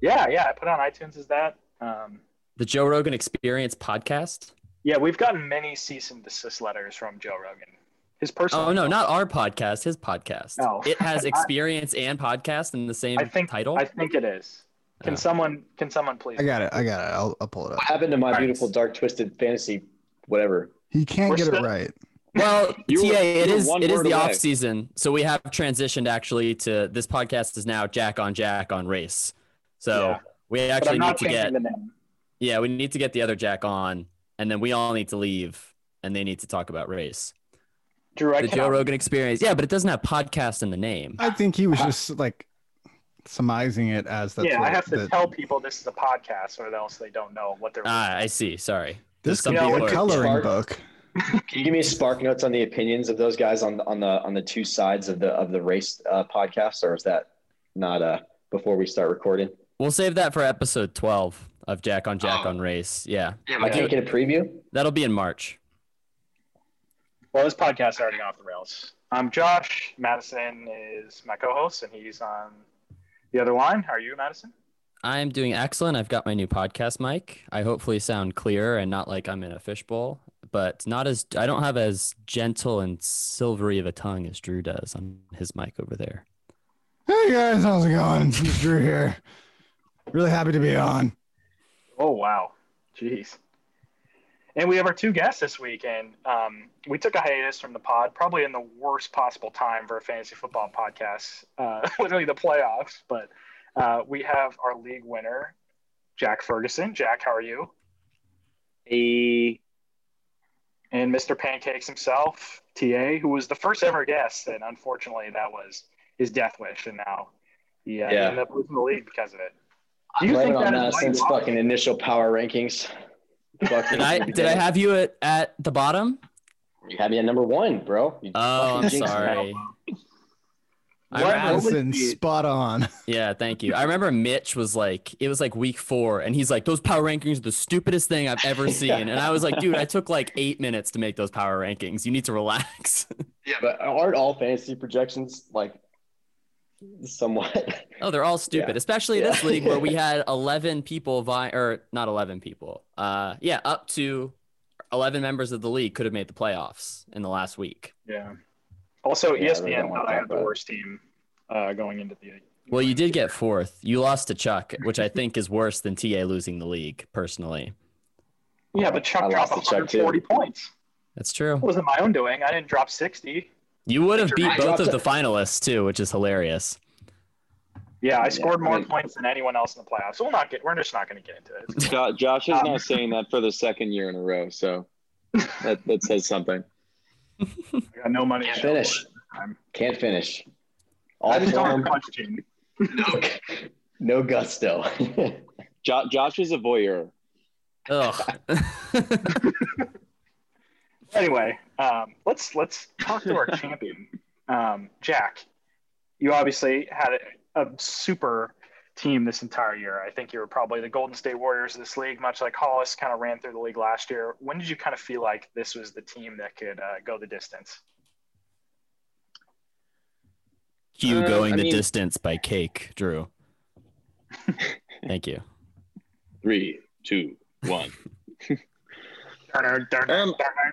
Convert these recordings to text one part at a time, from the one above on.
Yeah, yeah. I put it on iTunes as that. Um, The Joe Rogan Experience podcast? yeah, we've gotten many cease and desist letters from Joe Rogan. His personal. Oh no, not our podcast. His podcast. No. It has I- experience and podcast in the same I think title. I think it is. Can Oh. someone can someone please? I got it. I got it. I'll, I'll pull it up. What happened to my Alright. beautiful dark twisted fantasy? Whatever. He can't We're get still- it right. Well, You TA, you it were is one it is the away. off season, so we have transitioned actually to this podcast is now Jack on Jack on race. So Yeah. we actually need to get yeah, we need to get the other Jack on, and then we all need to leave, and they need to talk about race. Drew, I The Joe Rogan Experience, yeah, but it doesn't have podcast in the name. I think he was just like surmising it as that's yeah, what I have to the- tell people this is a podcast, or else they don't know what they're. Ah, I see. Sorry. this some could be a are- coloring Spark- book. Can you give me spark notes on the opinions of those guys on the on the on the two sides of the of the race uh, podcast, or is that not uh before we start recording? We'll save that for episode twelve of Jack on Jack Oh. on race. Yeah, Am I can't get a preview? that'll be in March. Well, this podcast is already off the rails. I'm Josh. Madison is my co-host, and he's on the other line. How are you, Madison? I'm doing excellent. I've got my new podcast mic. I hopefully sound clear and not like I'm in a fishbowl, but not as I don't have as gentle and silvery of a tongue as Drew does on his mic over there. Hey guys, how's it going? It's Drew here. Really happy to be on. Oh wow, jeez. And we have our two guests this week, and um, we took a hiatus from the pod, probably in the worst possible time for a fantasy football podcast, uh, literally the playoffs. But uh, we have our league winner, Jack Ferguson. Jack, how are you? A And Mr. Pancakes himself, TA, who was the first ever guest, and unfortunately that was his death wish, and now he, uh, he ended up losing the league because of it. Do I'm you playing think on that is why Madison's you lost? fucking initial power rankings. Did I did I have you at, at the bottom? You had me at number one, bro. You Oh, I'm fucking jinxed me. sorry. I What? Madison, spot on. yeah, thank you. I remember Mitch was like, it was like week four, and he's like, those power rankings are the stupidest thing I've ever seen. And I was like, dude, I took like eight minutes to make those power rankings. You need to relax. Yeah, but aren't all fantasy projections like somewhat? Oh, they're all stupid, Yeah. especially Yeah. this league where we had 11 people vie or not 11 people. Uh, yeah, up to 11 members of the league could have made the playoffs in the last week. Yeah. Also, Yeah, ESPN don't thought I that, had the worst team uh, going into the. Well, you did get fourth. You lost to Chuck, which I think is worse than TA losing the league, personally. Yeah, but Chuck I dropped lost to Chuck, too. 140 points. That's true. It wasn't my own doing. I didn't drop 60. You would have beat both of the finalists too, which is hilarious. Yeah, I scored more points than anyone else in the playoffs. We'll not get. We're just not going to get into it. Jo- Josh is Um, now saying that for the second year in a row, so that that says something. I got no money. Can't to finish. for it this time. Can't finish. I All just don't have form, a punch team. no, no gusto. Jo- Josh is a voyeur. Ugh. Anyway, um, let's let's talk to our champion, um, Jack. You obviously had a, a super team this entire year. I think you were probably the Golden State Warriors of this league, much like Hollis kind of ran through the league last year. When did you kind of feel like this was the team that could uh, go the distance? Q Uh, going I the mean- distance by Cake, Drew. Thank you. Three, two, one. Darn, darn, darn, Um, darn.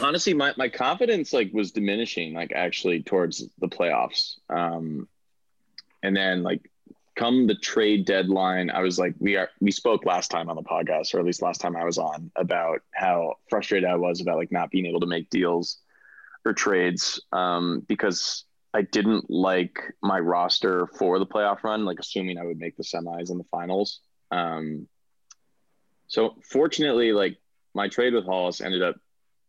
Honestly my, my confidence like was diminishing like actually towards the playoffs. Um and then like come the trade deadline i was like we are we spoke last time on the podcast or at least last time i was on about how frustrated i was about like not being able to make deals or trades um because i didn't like my roster for the playoff run like assuming i would make the semis and the finals. Um so fortunately like my trade with Hollis ended up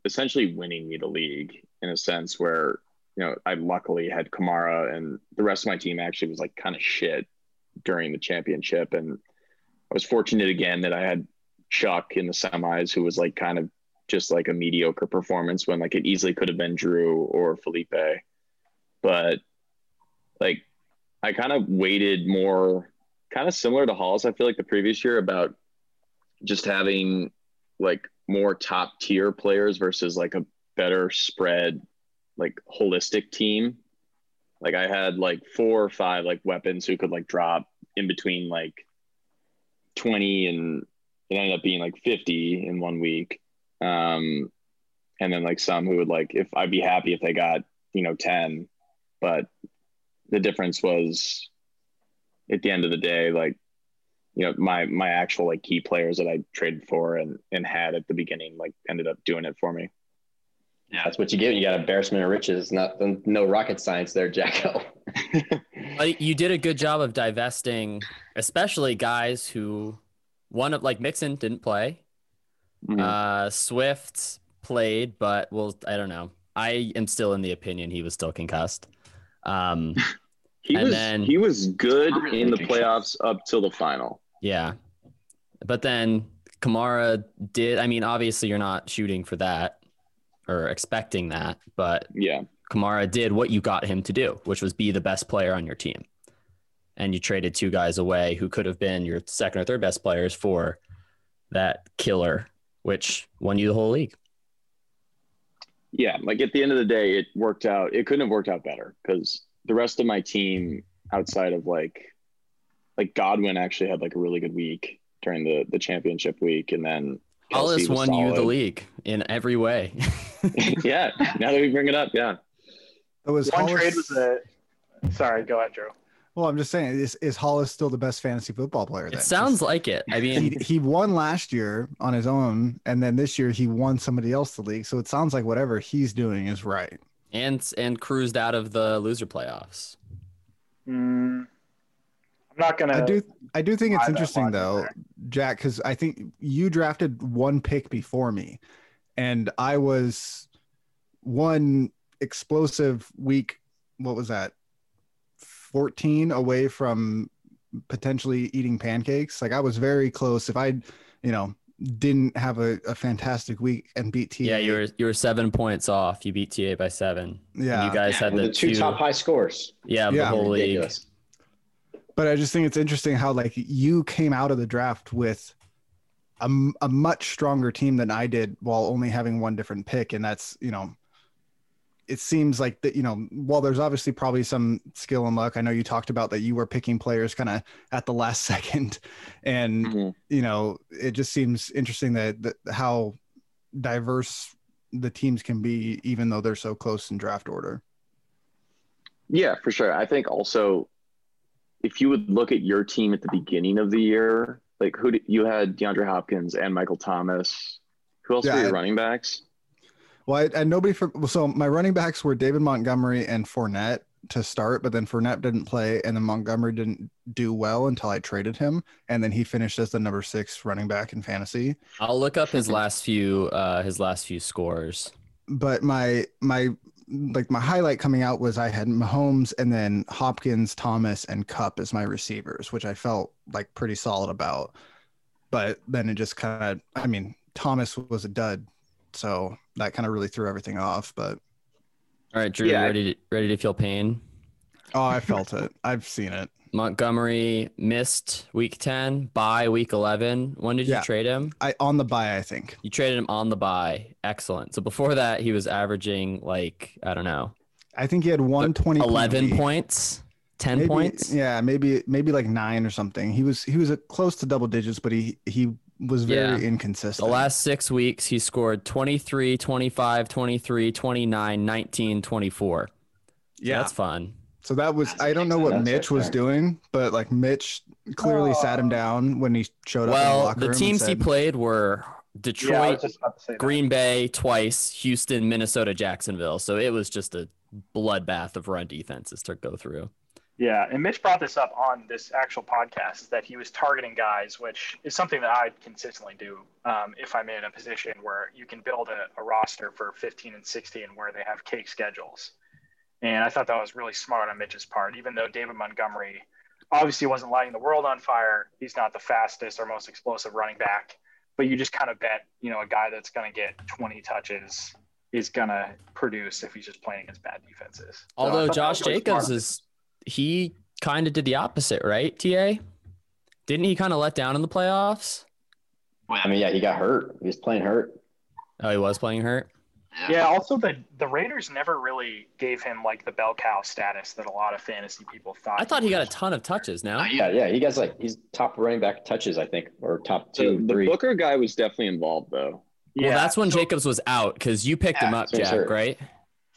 essentially winning me the league in a sense where you know I luckily had Kamara and the rest of my team actually was like kind of shit during the championship. And I was fortunate again that I had Chuck in the semis who was like kind of just like a mediocre performance when like it easily could have been Drew or Felipe. But like I kind of waited more kind of similar to Halls I feel like the previous year about just having like more top tier players versus like a better spread like holistic team Like I had like four or five like weapons who could like drop in between like 20 and it ended up being like 50 in one week. Um, and then like some who would like if I'd be happy if they got, you know, 10, but the difference was at the end of the day, like, you know, my my actual like key players that I traded for and and had at the beginning like ended up doing it for me. Yeah, that's what you get. You got embarrassment of riches. Not no rocket science there, Jacko. You did a good job of divesting, especially guys who one of like Mixon didn't play. Mhm. Uh, Swift played, but well, I don't know. I am still in the opinion he was still concussed. Um, he and was then- he was good Really in the interesting. playoffs up till the final. Yeah, but then Kamara did. I mean, obviously, you're not shooting for that or expecting that, but Yeah. Kamara did what you got him to do, which was be the best player on your team. And you traded two guys away who could have been your second or third best players for that killer, which won you the whole league. yeah, like at the end of the day, it worked out. It couldn't have worked out better because the rest of my team, outside of like, like Godwin actually had like a really good week during the the championship week, and then Kelce Hollis was won you the league in every way. yeah, now that we bring it up, yeah, That was One Hollis, trade was a. Sorry, go ahead, Drew. Well, I'm just saying, is is Hollis still the best fantasy football player? Then? it sounds like it. I mean, he he won last year on his own, and then this year he won somebody else the league. So it sounds like whatever he's doing is right. and and cruised out of the loser playoffs. Mm, I'm not gonna. I do I do think it's interesting though, there. Jack, because I think you drafted one pick before me, and I was one explosive week. What was that? Fourteen away from potentially eating pancakes. Like I was very close. If I, you know, didn't have a, a fantastic week and beat TA. Yeah, you were you were seven points off. You beat TA by seven. And Yeah. you guys had the, the two, top high scores. Yeah, the Yeah. whole league. Ridiculous. But I just think it's interesting how like you came out of the draft with a, a much stronger team than I did while only having one different pick, and that's you know, it seems like that you know while there's obviously probably some skill and luck. I know you talked about that you were picking players kind of at the last second, and Mhm. you know it just seems interesting that, that how diverse the teams can be even though they're so close in draft order. yeah, for sure. I think also, if you would look at your team at the beginning of the year, like who did, you had DeAndre Hopkins and Michael Thomas. Who else Yeah, were your I- running backs? Well, I, and nobody for so my running backs were David Montgomery and Fournette to start, but then Fournette didn't play, and then Montgomery didn't do well until I traded him, and then he finished as the number six running back in fantasy. I'll look up his last few uh his last few scores. But my my like my highlight coming out was I had Mahomes and then Hopkins, Thomas, and Kupp as my receivers, which I felt like pretty solid about. But then it just kind of, I mean, Thomas was a dud, so that kind of really threw everything off. But All right, Drew, Yeah, I- ready to, ready to feel pain? oh, I felt it. I've seen it. Montgomery missed week 10, by week 11. When did you Yeah. trade him? I on the bye, I think. You traded him on the bye. Excellent. So before that, he was averaging like, I don't know, I think he had one twenty 11 points, 10 maybe, points. Yeah, maybe maybe like nine or something. He was he was a, close to double digits, but he he was very Yeah. inconsistent. The last six weeks, he scored 23, 25, 23, 29, 19, 24. So yeah. That's fun. So that was That's I don't know what that's Mitch was there. doing, but like Mitch clearly sat him down when he showed up. in the, Well, the room and teams he played were Detroit, was just about to say that. Green Bay twice, Houston, Minnesota, Jacksonville. So it was just a bloodbath of run defenses to go through. Yeah, and Mitch brought this up on this actual podcast is that he was targeting guys, which is something that I consistently do um, if I'm in a position where you can build a, a roster for 15 and 16 where they have cake schedules. And I thought that was really smart on Mitch's part, even though David Montgomery obviously wasn't lighting the world on fire. He's not the fastest or most explosive running back, but you just kind of bet, you know, a guy that's going to get 20 touches is going to produce if he's just playing against bad defenses. So Although thought Josh really Jacobs smart. is, he kind of did the opposite, right? TA, didn't he kind of let down in the playoffs? I mean, yeah, he got hurt. He was playing hurt. Oh, he was playing hurt. Yeah. Also, the the Raiders never really gave him like the bell cow status that a lot of fantasy people thought. I thought he got a ton of touches now. Uh, yeah, yeah. He gets like he's top running back touches, I think, or top two, the three. Booker guy was definitely involved though. Well, that's when so- Jacobs was out because you picked him up, Jack, sure. right?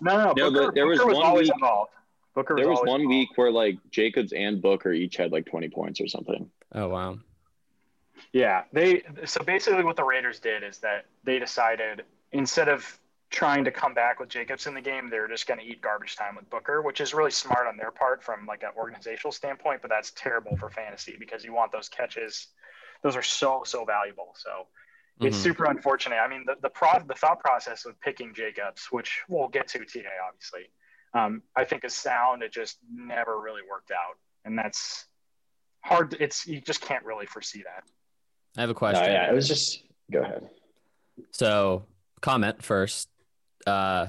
No, no, No, Booker, but there was Booker was one always week- involved. Booker There was one involved. week where like Jacobs and Booker each had like 20 points or something. Oh wow. Yeah, they so basically what the Raiders did is that they decided instead of trying to come back with Jacobs in the game, they're just going to eat garbage time with Booker, which is really smart on their part from like an organizational standpoint, but that's terrible for fantasy because you want those catches. Those are so so valuable. So it's Mhm. super unfortunate. I mean, the the pro the thought process of picking Jacobs, which we'll get to today, obviously, um, I think is sound. It just never really worked out, and that's hard. It's you just can't really foresee that. I have a No, question. yeah, it was just go ahead. So, comment first. Uh,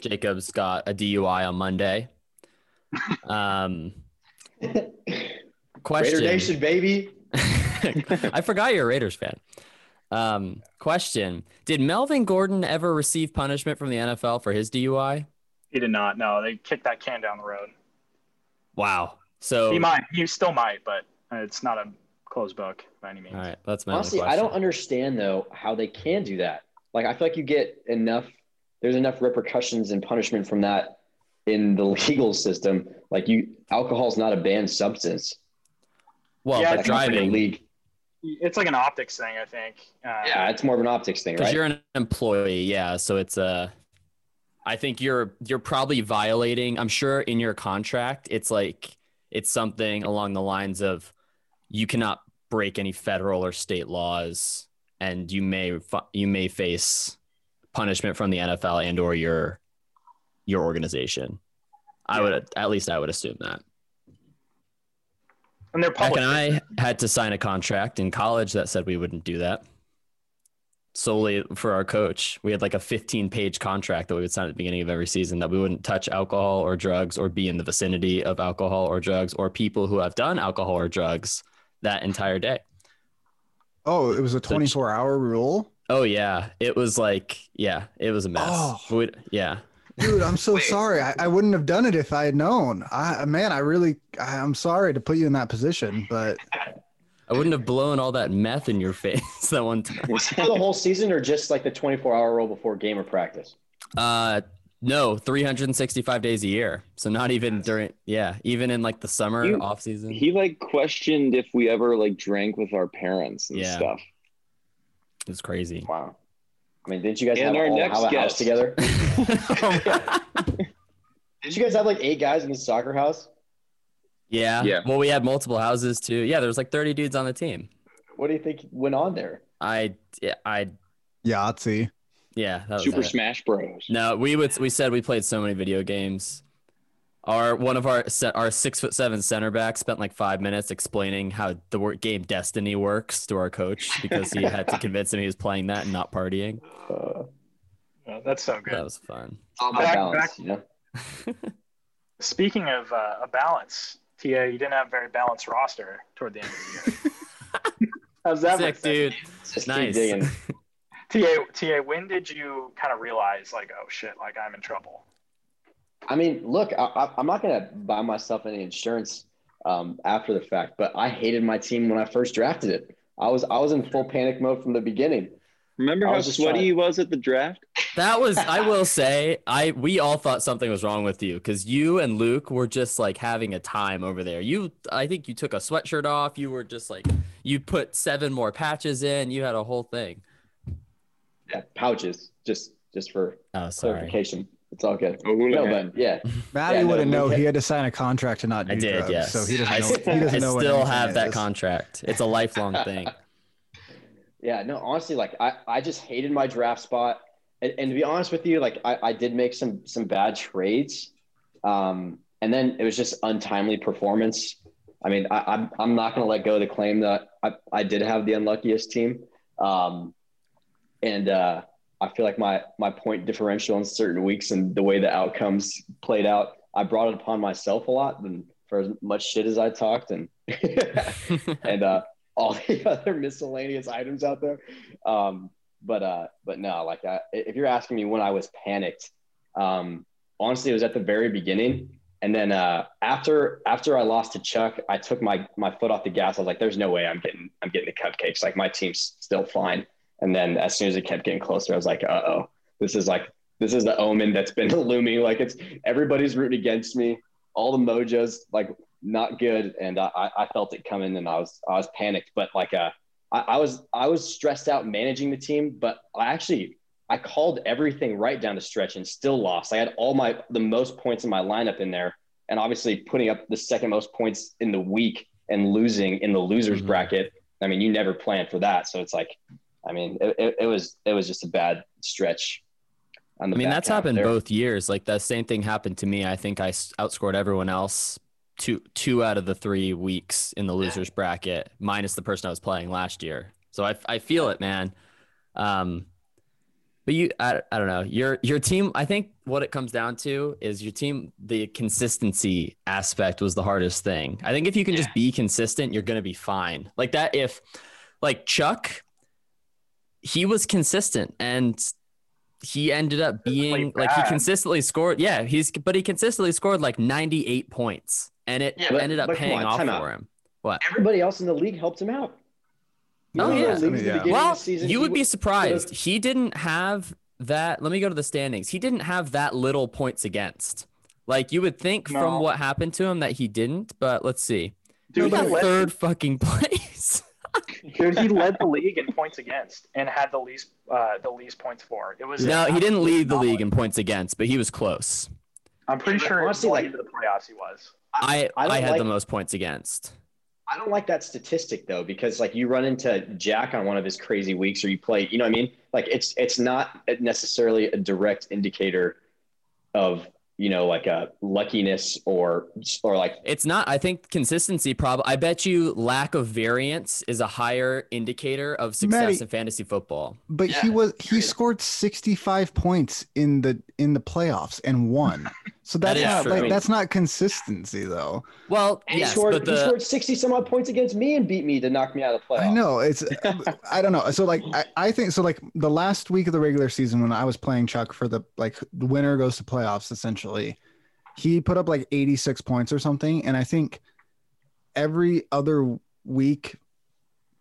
Jacobs got a DUI on Monday. Um, Raider question. Nation, baby. I forgot you're a Raiders fan. Um, question: Did Melvin Gordon ever receive punishment from the NFL for his DUI? He did not. No, they kicked that can down the road. Wow. So, He might. He still might, but it's not a closed book by any means. all right, that's my Honestly, only I don't understand though how they can do that. Like, I feel like you get enough. There's enough repercussions and punishment from that in the legal system. Like, you alcohol is not a banned substance. Well, Yeah, but That's not in the driving league. It's like an optics thing, I think. Uh, Yeah, it's more of an optics thing, because right? you're an employee, yeah. So it's a. I think you're you're probably violating. I'm sure in your contract, it's like it's something along the lines of you cannot break any federal or state laws, and you may you may face punishment from the NFL and or your your organization. I Yeah. would at least I would assume that. and they're Beck public. and I had to sign a contract in college that said we wouldn't do that. Solely for our coach. We had like a 15 page contract that we would sign at the beginning of every season that we wouldn't touch alcohol or drugs or be in the vicinity of alcohol or drugs or people who have done alcohol or drugs that entire day. Oh, it was a 24 hour rule. Oh yeah. It was like, yeah, it was a mess. Oh. We'd- yeah. Dude, I'm so sorry. I, I wouldn't have done it if I had known. I man, I really I, I'm sorry to put you in that position, but I wouldn't have blown all that meth in your face that one time. Was it for the whole season or just like the 24 hour rule before game or practice? Uh, no, 365 days a year. So not even during, yeah, even in like the summer You- off season. He like questioned if we ever like drank with our parents and Yeah. stuff. It's crazy. Wow. I mean, didn't you guys And have our all next have a house together? Did you guys have like eight guys in the soccer house? yeah. Yeah. Well, we had multiple houses too. Yeah, there was like 30 dudes on the team. What do you think went on there? I, yeah, I, Yahtzee. yeah. That was Super it. Smash Bros. No, we would. We said we played so many video games. Our one of our set our six foot seven center back spent like five minutes explaining how the wor- game Destiny works to our coach because he had to convince him he was playing that and not partying. Uh, that's so good. That was fun. all Back- balance, back- you know? Speaking of uh, a balance, TA, you didn't have a very balanced roster toward the end of the year. How's that, my Sick, dude. Just keep Nice. digging. TA, TA, when did you kind of realize, like, oh shit, like I'm in trouble? I mean, look, I, I, I'm not going to buy myself any insurance um, after the fact, but I hated my team when I first drafted it. I was I was in full panic mode from the beginning. Remember I how sweaty trying- he was at the draft? That was I will say I we all thought something was wrong with you because you and Luke were just like having a time over there. You I think you took a sweatshirt off. You were just like you put seven more patches in. You had a whole thing. Yeah, pouches, just just for Oh, sorry. clarification. It's all good. Oh, No, hooligan. but yeah, Maddie Yeah, wouldn't know. He had to sign a contract to not do I did, drugs, yes. so he doesn't I, know. s- He doesn't I know still anything have that is. contract. It's a lifelong thing. yeah. No, honestly, like I, I just hated my draft spot, and, and to be honest with you, like I, I did make some some bad trades, um, and then it was just untimely performance. I mean, I, I'm I'm not going to let go of the claim that I, I did have the unluckiest team, um, and uh, I feel like my my point differential in certain weeks and the way the outcomes played out, I brought it upon myself a lot. And for as much shit as I talked, and and uh, all the other miscellaneous items out there. Um, but uh, but no, like I, if you're asking me when I was panicked, um, honestly, it was at the very beginning. And then uh, after after I lost to Chuck, I took my my foot off the gas. I was like, "There's no way I'm getting I'm getting the cupcakes. Like my team's still fine." And then as soon as it kept getting closer, I was like, "Uh oh, this is like this is the omen that's been looming. Like it's everybody's rooting against me. All the mojos like not good, and I, I felt it coming, and I was I was panicked. But like uh, I, I was I was stressed out managing the team, but I actually I called everything right down the stretch and still lost. I had all my the most points in my lineup in there, and obviously putting up the second most points in the week and losing in the losers mm-hmm. bracket. I mean, you never plan for that, so it's like, I mean, it, it, it was it was just a bad stretch. I mean, that's happened there. both years. Like the same thing happened to me. I think I outscored everyone else two two out of the three weeks in the losers bracket, minus the person I was playing last year. So I I feel it, man. Um, but you, I, I don't know. Your your team. I think what it comes down to is your team. The consistency aspect was the hardest thing. I think if you can just be consistent, you're gonna be fine. Like that. If like Chuck, he was consistent and he ended up being like he consistently scored. Yeah, he's but he consistently scored like 98 points and it yeah, but, ended up paying on, off for out. him. What? Everybody else in the league helped him out. oh yeah. I mean, yeah. Well, season, you would be surprised. He didn't have that. Let me go to the standings. He didn't have that little points against. Like you would think no. from what happened to him that he didn't, but let's see. Dude, he third fucking place. Dude, he led the league in points against and had the least uh, the least points for. It was no, he didn't lead the league in points against, but he was close. I'm pretty sure honestly, like the playoffs, he was. I I, I had like, the most points against. I don't like that statistic though, because like you run into Jack on one of his crazy weeks, or you play, you know what I mean? Like it's it's not necessarily a direct indicator of you know like a luckiness or or like it's not i think consistency probably i bet you lack of variance is a higher indicator of success Maddie, in fantasy football but yeah. he was he scored 65 points in the in the playoffs and won so that's that not like that's not consistency though well he scored the, he scored 60 some odd points against me and beat me to knock me out of the playoffs i know it's i don't know so like I, I think so like the last week of the regular season when i was playing chuck for the like the winner goes to playoffs essentially essentially. He put up like 86 points or something. And I think every other week,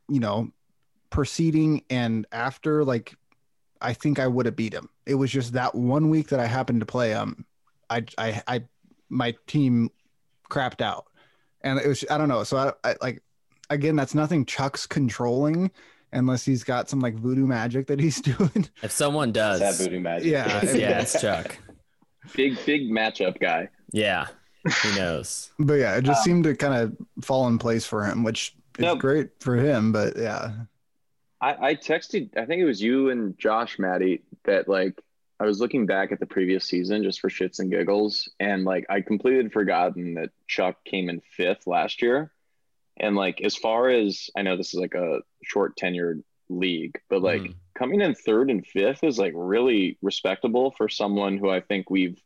you know, preceding and after, like, I think I would have beat him. It was just that one week that I happened to play him. I, I, I, my team crapped out. And it was, I don't know. So I, I like, again, that's nothing Chuck's controlling unless he's got some like voodoo magic that he's doing. If someone does, that voodoo magic. Yeah, yeah, it's Chuck. Big big matchup guy. Yeah, he knows. but yeah, it just um, seemed to kind of fall in place for him, which is no, great for him. But yeah, I, I texted. I think it was you and Josh, Maddie, that like I was looking back at the previous season just for shits and giggles, and like I completely forgotten that Chuck came in fifth last year. And like as far as I know, this is like a short tenured league, but like mm. coming in third and fifth is like really respectable for someone who I think we've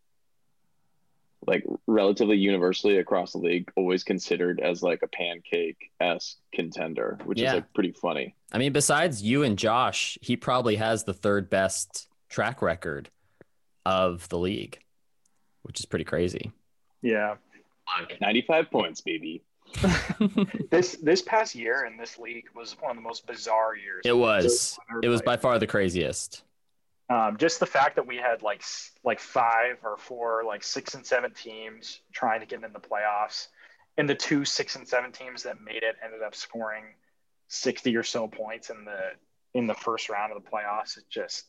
like relatively universally across the league always considered as like a pancake s contender, which yeah. is like pretty funny. I mean, besides you and Josh, he probably has the third best track record of the league, which is pretty crazy. Yeah. 95 points, baby. this this past year in this league was one of the most bizarre years. It was. It was by far the craziest. Um, just the fact that we had like like five or four like six and seven teams trying to get in the playoffs, and the two six and seven teams that made it ended up scoring sixty or so points in the in the first round of the playoffs. It just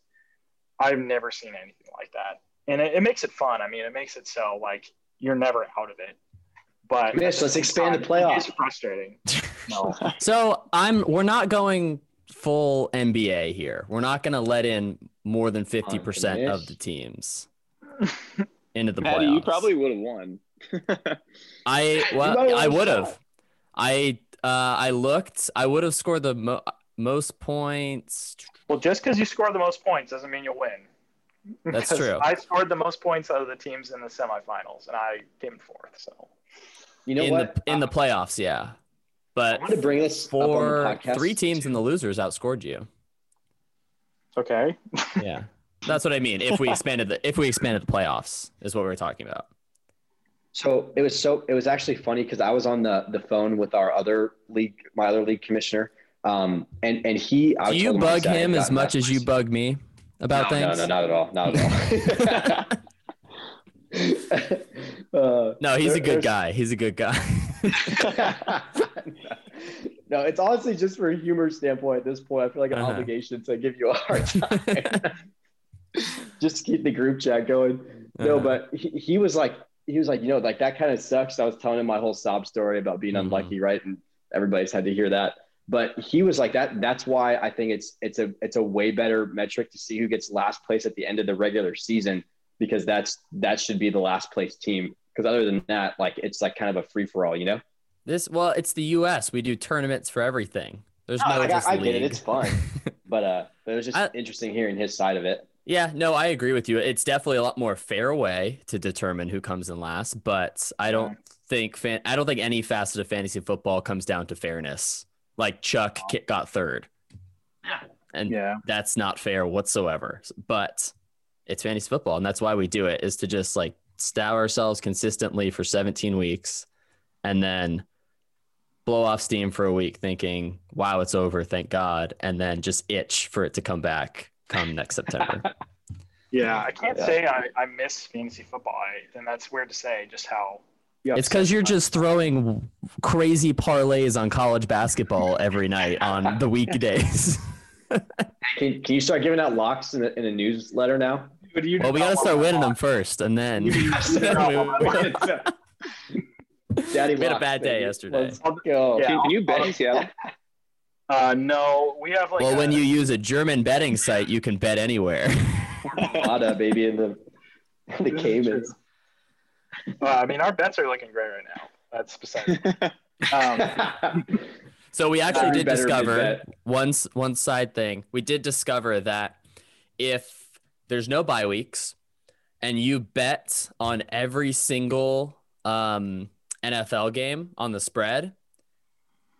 I've never seen anything like that, and it, it makes it fun. I mean, it makes it so like you're never out of it. But yes, let's expand the playoffs. It's frustrating. No. so I'm we're not going full NBA here. We're not going to let in more than 50% of the teams into the Maddie, playoffs. you probably would have won. I well, I would have. I uh, I looked. I would have scored the mo- most points. Well, just because you score the most points doesn't mean you'll win. That's true. I scored the most points out of the teams in the semifinals, and I came fourth. So you know in what? The, in the playoffs, yeah. But I want to bring this for three teams in the losers outscored you. Okay. Yeah, that's what I mean. If we expanded the if we expanded the playoffs is what we were talking about. So it was so it was actually funny because I was on the the phone with our other league, my other league commissioner, um, and and he. I Do you bug him as much as you bug me about no, things? No, no, not at all, not at all. uh, No, he's there- a good guy. He's a good guy. no, it's honestly just for a humor standpoint. At this point, I feel like an Uh-huh. obligation to give you a hard time. just to keep the group chat going. No, Uh-huh. but he, he was like, he was like, you know, like that kind of sucks. I was telling him my whole sob story about being Mhm. unlucky, right? And everybody's had to hear that. But he was like that. That's why I think it's it's a it's a way better metric to see who gets last place at the end of the regular season because that's that should be the last place team. Because other than that, like it's like kind of a free for all, you know. This well, it's the U.S. We do tournaments for everything. There's no, I, just I get it. It's fun, but uh, but it was just I- interesting hearing his side of it. Yeah, no, I agree with you. It's definitely a lot more fair way to determine who comes in last, but I don't think fan- I don't think any facet of fantasy football comes down to fairness. Like Chuck ki- got third. And Yeah. that's not fair whatsoever. But it's fantasy football, and that's why we do it is to just like stow ourselves consistently for 17 weeks and then blow off steam for a week thinking, wow, it's over, thank God, and then just itch for it to come back come next September. Yeah. I can't Yeah. say I, I miss fantasy football. I, and that's weird to say just how. You It's because you're just throwing crazy parlays on college basketball every night on the weekdays. Can, can you start giving out locks in a, in a newsletter now? But you well, we got to start winning them first, and then Daddy We had a bad day baby. yesterday. Let's go. Yeah. Can, can you bet in Seattle? Uh, no, we have like. well, a- when you use a German betting site, you can bet anywhere. Ada, baby, in the the This is Caymans. Uh, I mean, our bets are looking great right now. That's besides. um, So we actually did discover one one side thing. We did discover that if there's no bye weeks and you bet on every single um, NFL game on the spread,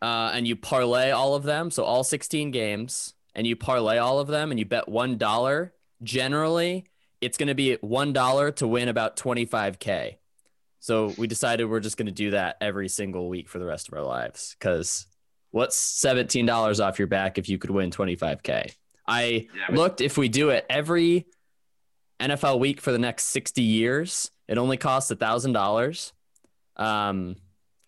uh, and you parlay all of them, so all 16 games, and you parlay all of them, and you bet one dollar, generally it's going to be one dollar to win about 25k. So we decided we're just going to do that every single week for the rest of our lives because what's $17 off your back if you could win 25k? I Yeah, but- looked if we do it every NFL week for the next 60 years, it only costs $1,000. Um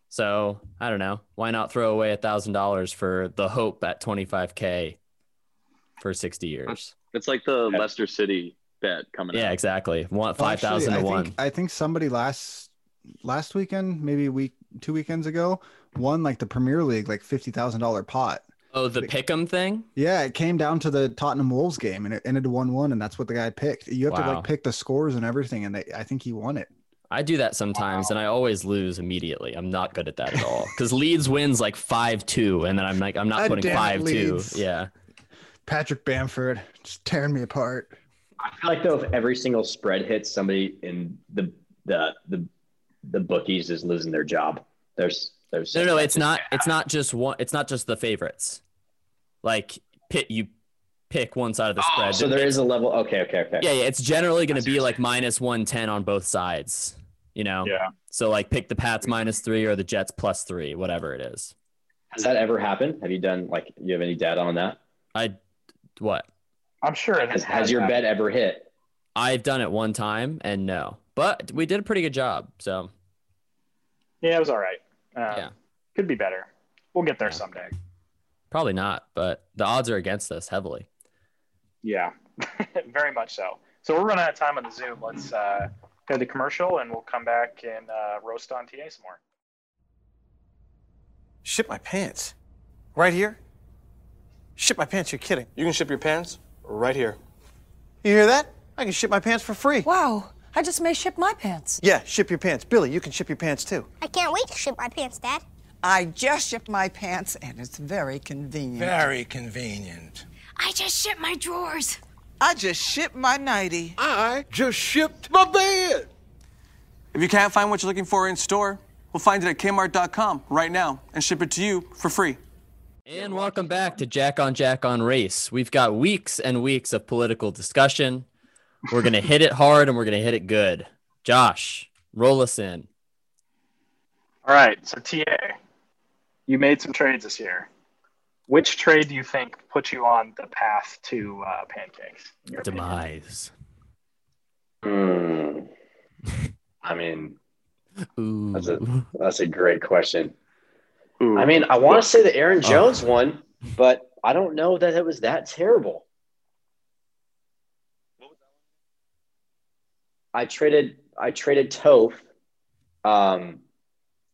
so, I don't know. Why not throw away $1,000 for the hope at 25k for 60 years? It's like the Leicester City bet coming up. Yeah, out. exactly. One 5,000 actually, to I 1. Think, I think somebody last last weekend, maybe a week, two weekends ago, won like the Premier League, like fifty thousand dollar pot. Oh, the pick'em thing? Yeah, it came down to the Tottenham Wolves game, and it ended one one, and that's what the guy picked. You have to like pick the scores and everything, and they, I think he won it. I do that sometimes and I always lose immediately. I'm not good at that at all. Because Leeds wins like 5 2, and then I'm like, I'm not God putting damn it, 5 2. Yeah. Patrick Bamford just tearing me apart. I feel like though, if every single spread hits, somebody in the the the the bookies is losing their job. There's there's No, no, it's not. It's not just one. It's not just the favorites. Like pit, you pick one side of the oh, spread. Oh, so there is a level. Okay, okay, okay. Yeah, yeah. It's generally going to be like minus one ten on both sides. You know. yeah. So like pick the Pats minus three or the Jets plus three, whatever it is. Has that ever happened? Have you done like you have any data on that? I what? I'm sure it Has, has. has your happened. bet ever hit? I've done it one time and no, but we did a pretty good job. So Yeah, it was all right. Um, Yeah. Could be better. We'll get there Yeah. someday. probably not, but the odds are against us heavily. Yeah, very much so. So we're running out of time on the Zoom. Let's uh, go to the commercial and we'll come back and uh, roast on TA some more. Ship my pants. Right here? Ship my pants, you're kidding. You can ship your pants right here. You hear that? I can ship my pants for free. Wow, I just may ship my pants. Yeah, ship your pants. Billy, you can ship your pants too. I can't wait to ship my pants, Dad. I just shipped my pants and it's very convenient. Very convenient. I just shipped my drawers. I just shipped my nightie. I just shipped my bed. If you can't find what you're looking for in store, we'll find it at Kmart.com right now and ship it to you for free. And welcome back to Jack on Jack on Race. We've got weeks and weeks of political discussion. We're going to hit it hard and we're going to hit it good. Josh, roll us in. All right. So, TA, you made some trades this year. Which trade do you think put you on the path to uh, pancakes? in your opinion? Demise. Hmm. I mean, Ooh. That's a- that's a great question. Ooh. I mean, I want to say the Aaron Jones one, but I don't know that it was that terrible. I traded I traded Toph, um,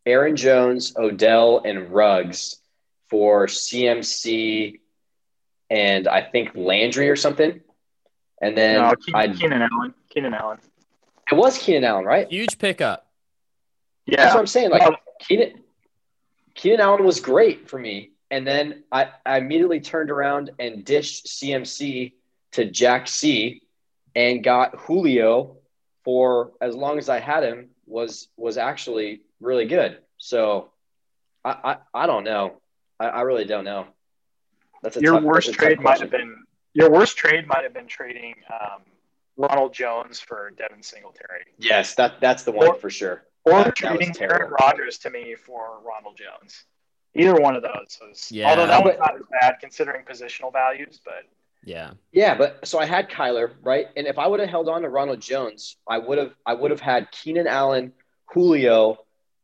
Aaron Jones, Odell, and Ruggs for CMC and I think Landry or something. And then no, I Keenan, Keenan Allen. Keenan Allen. it was Keenan Allen, right? Huge pickup. Yeah. That's what I'm saying. Like Well- Keenan, Keenan Allen was great for me, and then I, I immediately turned around and dished CMC to Jack C, and got Julio for as long as I had him was was actually really good. So I I, I don't know. I, I really don't know. That's a your tough, worst that's a trade might have been your worst trade might have been trading um, Ronald Jones for Devin Singletary, yes. That that's the one Or- for sure. or That- that trading terrible. Aaron Rodgers to me for Ronald Jones. Either one of those was. Yeah. Although that was not as bad considering positional values, but Yeah. Yeah, but so I had Kyler, right? And if I would have held on to Ronald Jones, I would have I would have had Keenan Allen, Julio,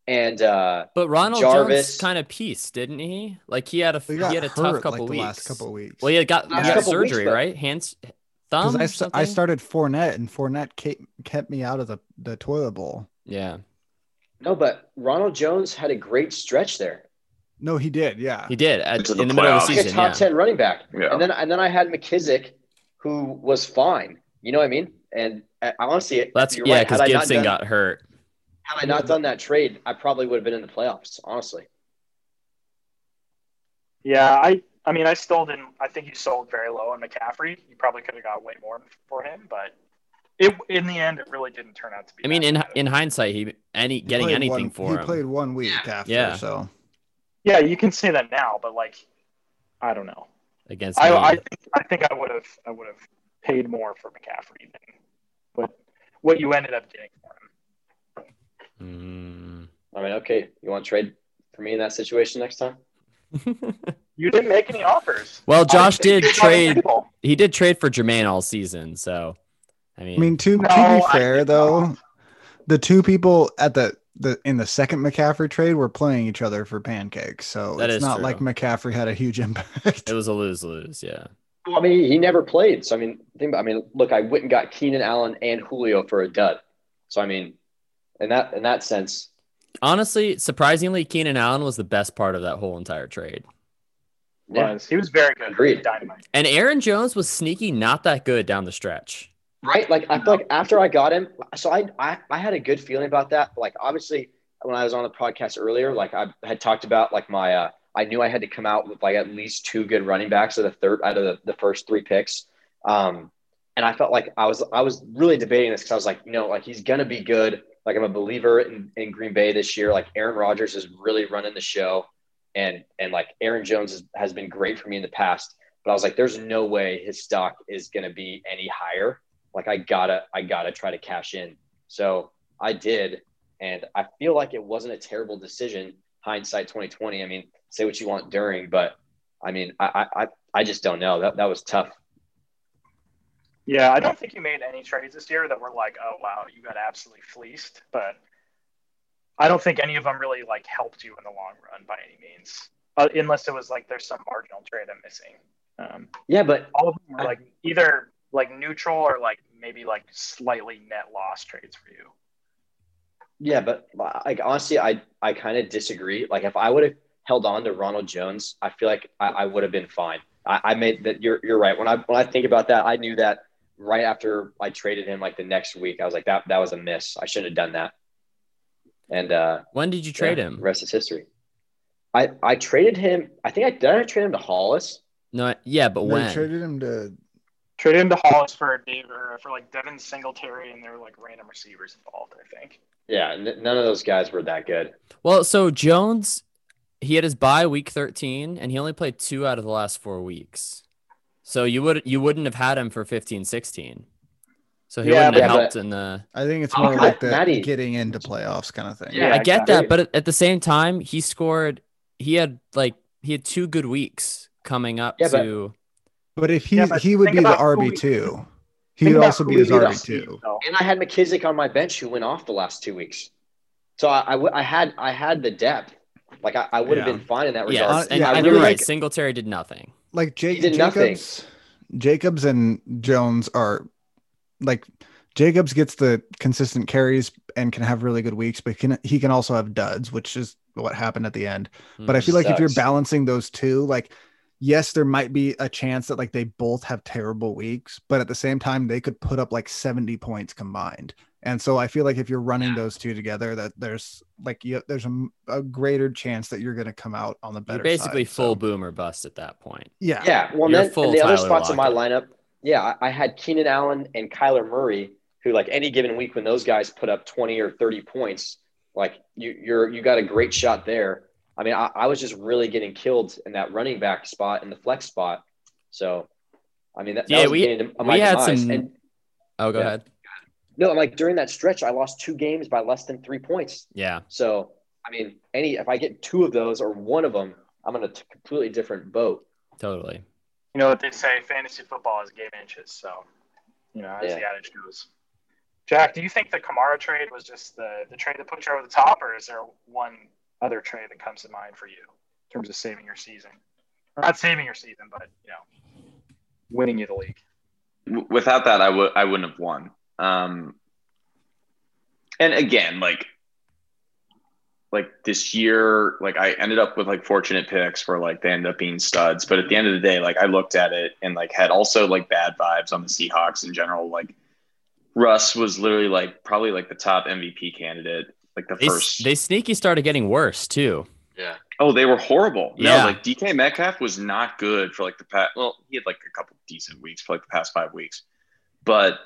and uh But Ronald Jarvis. Jones kind of pieced, didn't he? Like he had a He he, had a hurt tough like couple the weeks. last couple of weeks. Well, he had got, he got couple weeks, surgery, right? Hands, thumb. Because I, or st- I started Fournette, and Fournette kept, kept me out of the, the toilet bowl. Yeah, no, but Ronald Jones had a great stretch there. No, he did. Yeah. he did at, Into in the the middle of playoffs. the Like a season. top Yeah. ten running back. Yeah. And then and then I had McKissic, who was fine. You know what I mean? And I, honestly, That's you're yeah, right. because Had I not Gibson done- got hurt. Had I not done that trade, I probably would have been in the playoffs. Honestly, yeah, I I mean I still didn't. I think you sold very low on McCaffrey. You probably could have got way more for him, but it in the end it really didn't turn out to be. I mean, in bad. in hindsight, he any He getting anything one, for he him. He played one week after. Yeah. So yeah, you can say that now, but like I don't know. against I. I think I think I would have I would have paid more for McCaffrey than what what you ended up getting for him. Mm. I mean, okay, you want to trade for me in that situation next time? You didn't make any offers. well, Josh I did think it's on the trade. He did trade for Jermaine all season, so I mean, I mean, to, No, to I be fair though, not. the two people at the the in the second McCaffrey trade were playing each other for pancakes. So That it's is not true. like McCaffrey had a huge impact. it was a lose lose. Yeah. Well, I mean, he never played. So I mean, think about. I mean, look, I went and got Keenan Allen and Julio for a dud. So I mean, in that in that sense, Honestly, surprisingly, Keenan Allen was the best part of that whole entire trade. yeah, Was he was very good. Agreed. Dynamite. And Aaron Jones was sneaky, not that good down the stretch. Right. Like I feel like after I got him, so I I, I had a good feeling about that. Like obviously, when I was on the podcast earlier, like I had talked about like my uh, I knew I had to come out with like at least two good running backs of the third out of the, the first three picks. Um, and I felt like I was I was really debating this because I was like, you know, like he's gonna be good. Like I'm a believer in, in Green Bay this year. Like Aaron Rodgers is really running the show, and and like Aaron Jones has, has been great for me in the past. But I was like, there's no way his stock is gonna be any higher. Like I gotta I gotta try to cash in. So I did, and I feel like it wasn't a terrible decision. Hindsight 2020. I mean, say what you want during, but I mean, I I I- I just don't know. That that was tough. Yeah, I don't think you made any trades this year that were like, oh wow, you got absolutely fleeced. But I don't think any of them really like helped you in the long run by any means, uh, unless it was like there's some marginal trade I'm missing. Um, Yeah, but all of them were like either like neutral or like maybe like slightly net loss trades for you. Yeah, but like honestly, I I kind of disagree. Like if I would have held on to Ronald Jones, I feel like I, I would have been fine. I, I made that. You're you're right. When I when I think about that, I knew that right after I traded him, like the next week, I was like that that was a miss. I shouldn't have done that. And uh, When did you trade yeah, him? Rest is history. I I traded him. I think I did. I trade him to Hollis. No, yeah, but They when? traded him to Traded him to Hollis for Dave or for like Devin Singletary, and there were like random receivers involved. I think. Yeah, n- none of those guys were that good. Well, so Jones, he had his bye week 13 and he only played two out of the last four weeks. So you would you wouldn't have had him for 15, 16. So he Yeah, wouldn't have but- helped in the I think it's Oh, more I- like the Maddie- getting into playoffs kind of thing. Yeah, I get exactly. that, but at- at the same time, he scored he had like he had two good weeks coming up Yeah, but- to But if he Yeah, but he would be the RB two, he would also be we his RB two. And I had McKissic on my bench who went off the last two weeks. So I, I, w- I had I had the depth. Like I, I would have Yeah. been fine in that yes, regard. Uh, and, yeah, and I you're really right. like- Singletary did nothing. Like Jake did nothing. Jacobs, Jacobs and Jones are like Jacobs gets the consistent carries and can have really good weeks, but can he can also have duds, which is what happened at the end. But I feel like if you're balancing those two, like yes, there might be a chance that like they both have terrible weeks, but at the same time they could put up like 70 points combined. And so I feel like if you're running those two together, that there's like you, there's a, a greater chance that you're going to come out on the better. you're basically side. full So, boom or bust at that point. yeah, Yeah. Well, You're then full and the other Tyler spots in my lineup, yeah, I, I had Keenan Allen and Kyler Murray, who like any given week when those guys put up twenty or thirty points, like you you're you got a great shot there. I mean, I, I was just really getting killed in that running back spot in the flex spot. So, I mean, that, that Yeah, was we- getting to we had demise. some- And Oh, go Yeah. ahead. no, I'm like during that stretch, I lost two games by less than three points. Yeah. So, I mean, any if I get two of those or one of them, I'm in a t- completely different boat. Totally. You know what they say? Fantasy football is game inches. So, you know, as Yeah. the adage goes. Jack, do you think the Kamara trade was just the, the trade that put you over the top, or is there one other trade that comes to mind for you in terms of saving your season? Or not saving your season, but, you know, winning you the league. Without that, I would I wouldn't have won. Um, and again, like like this year, like I ended up with like fortunate picks where like they end up being studs. But at the end of the day, like I looked at it and like had also like bad vibes on the Seahawks in general. Like Russ was literally like probably like the top MVP candidate, like the They, first. they sneaky started getting worse too. Yeah. Oh, they were horrible. Yeah. No, like DK Metcalf was not good for like the past. Well, he had like a couple decent weeks for like the past five weeks, but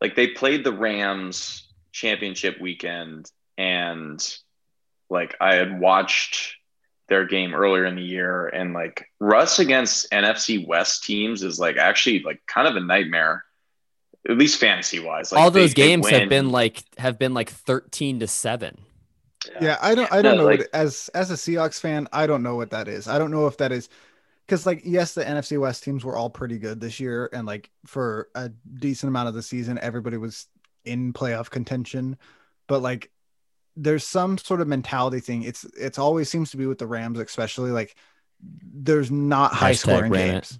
like they played the Rams championship weekend, and like I had watched their game earlier in the year, and like Russ against NFC West teams is like actually like kind of a nightmare, at least fantasy wise. Like All those they games have been like have been like 13 to 7. yeah. I don't I don't No, know like- what, as as a Seahawks fan, I don't know what that is. I don't know if that is because like yes, the NFC West teams were all pretty good this year, and like for a decent amount of the season, everybody was in playoff contention, but like there's some sort of mentality thing. It's it's always seems to be with the Rams, especially like there's not high Hashtag scoring ran it. games.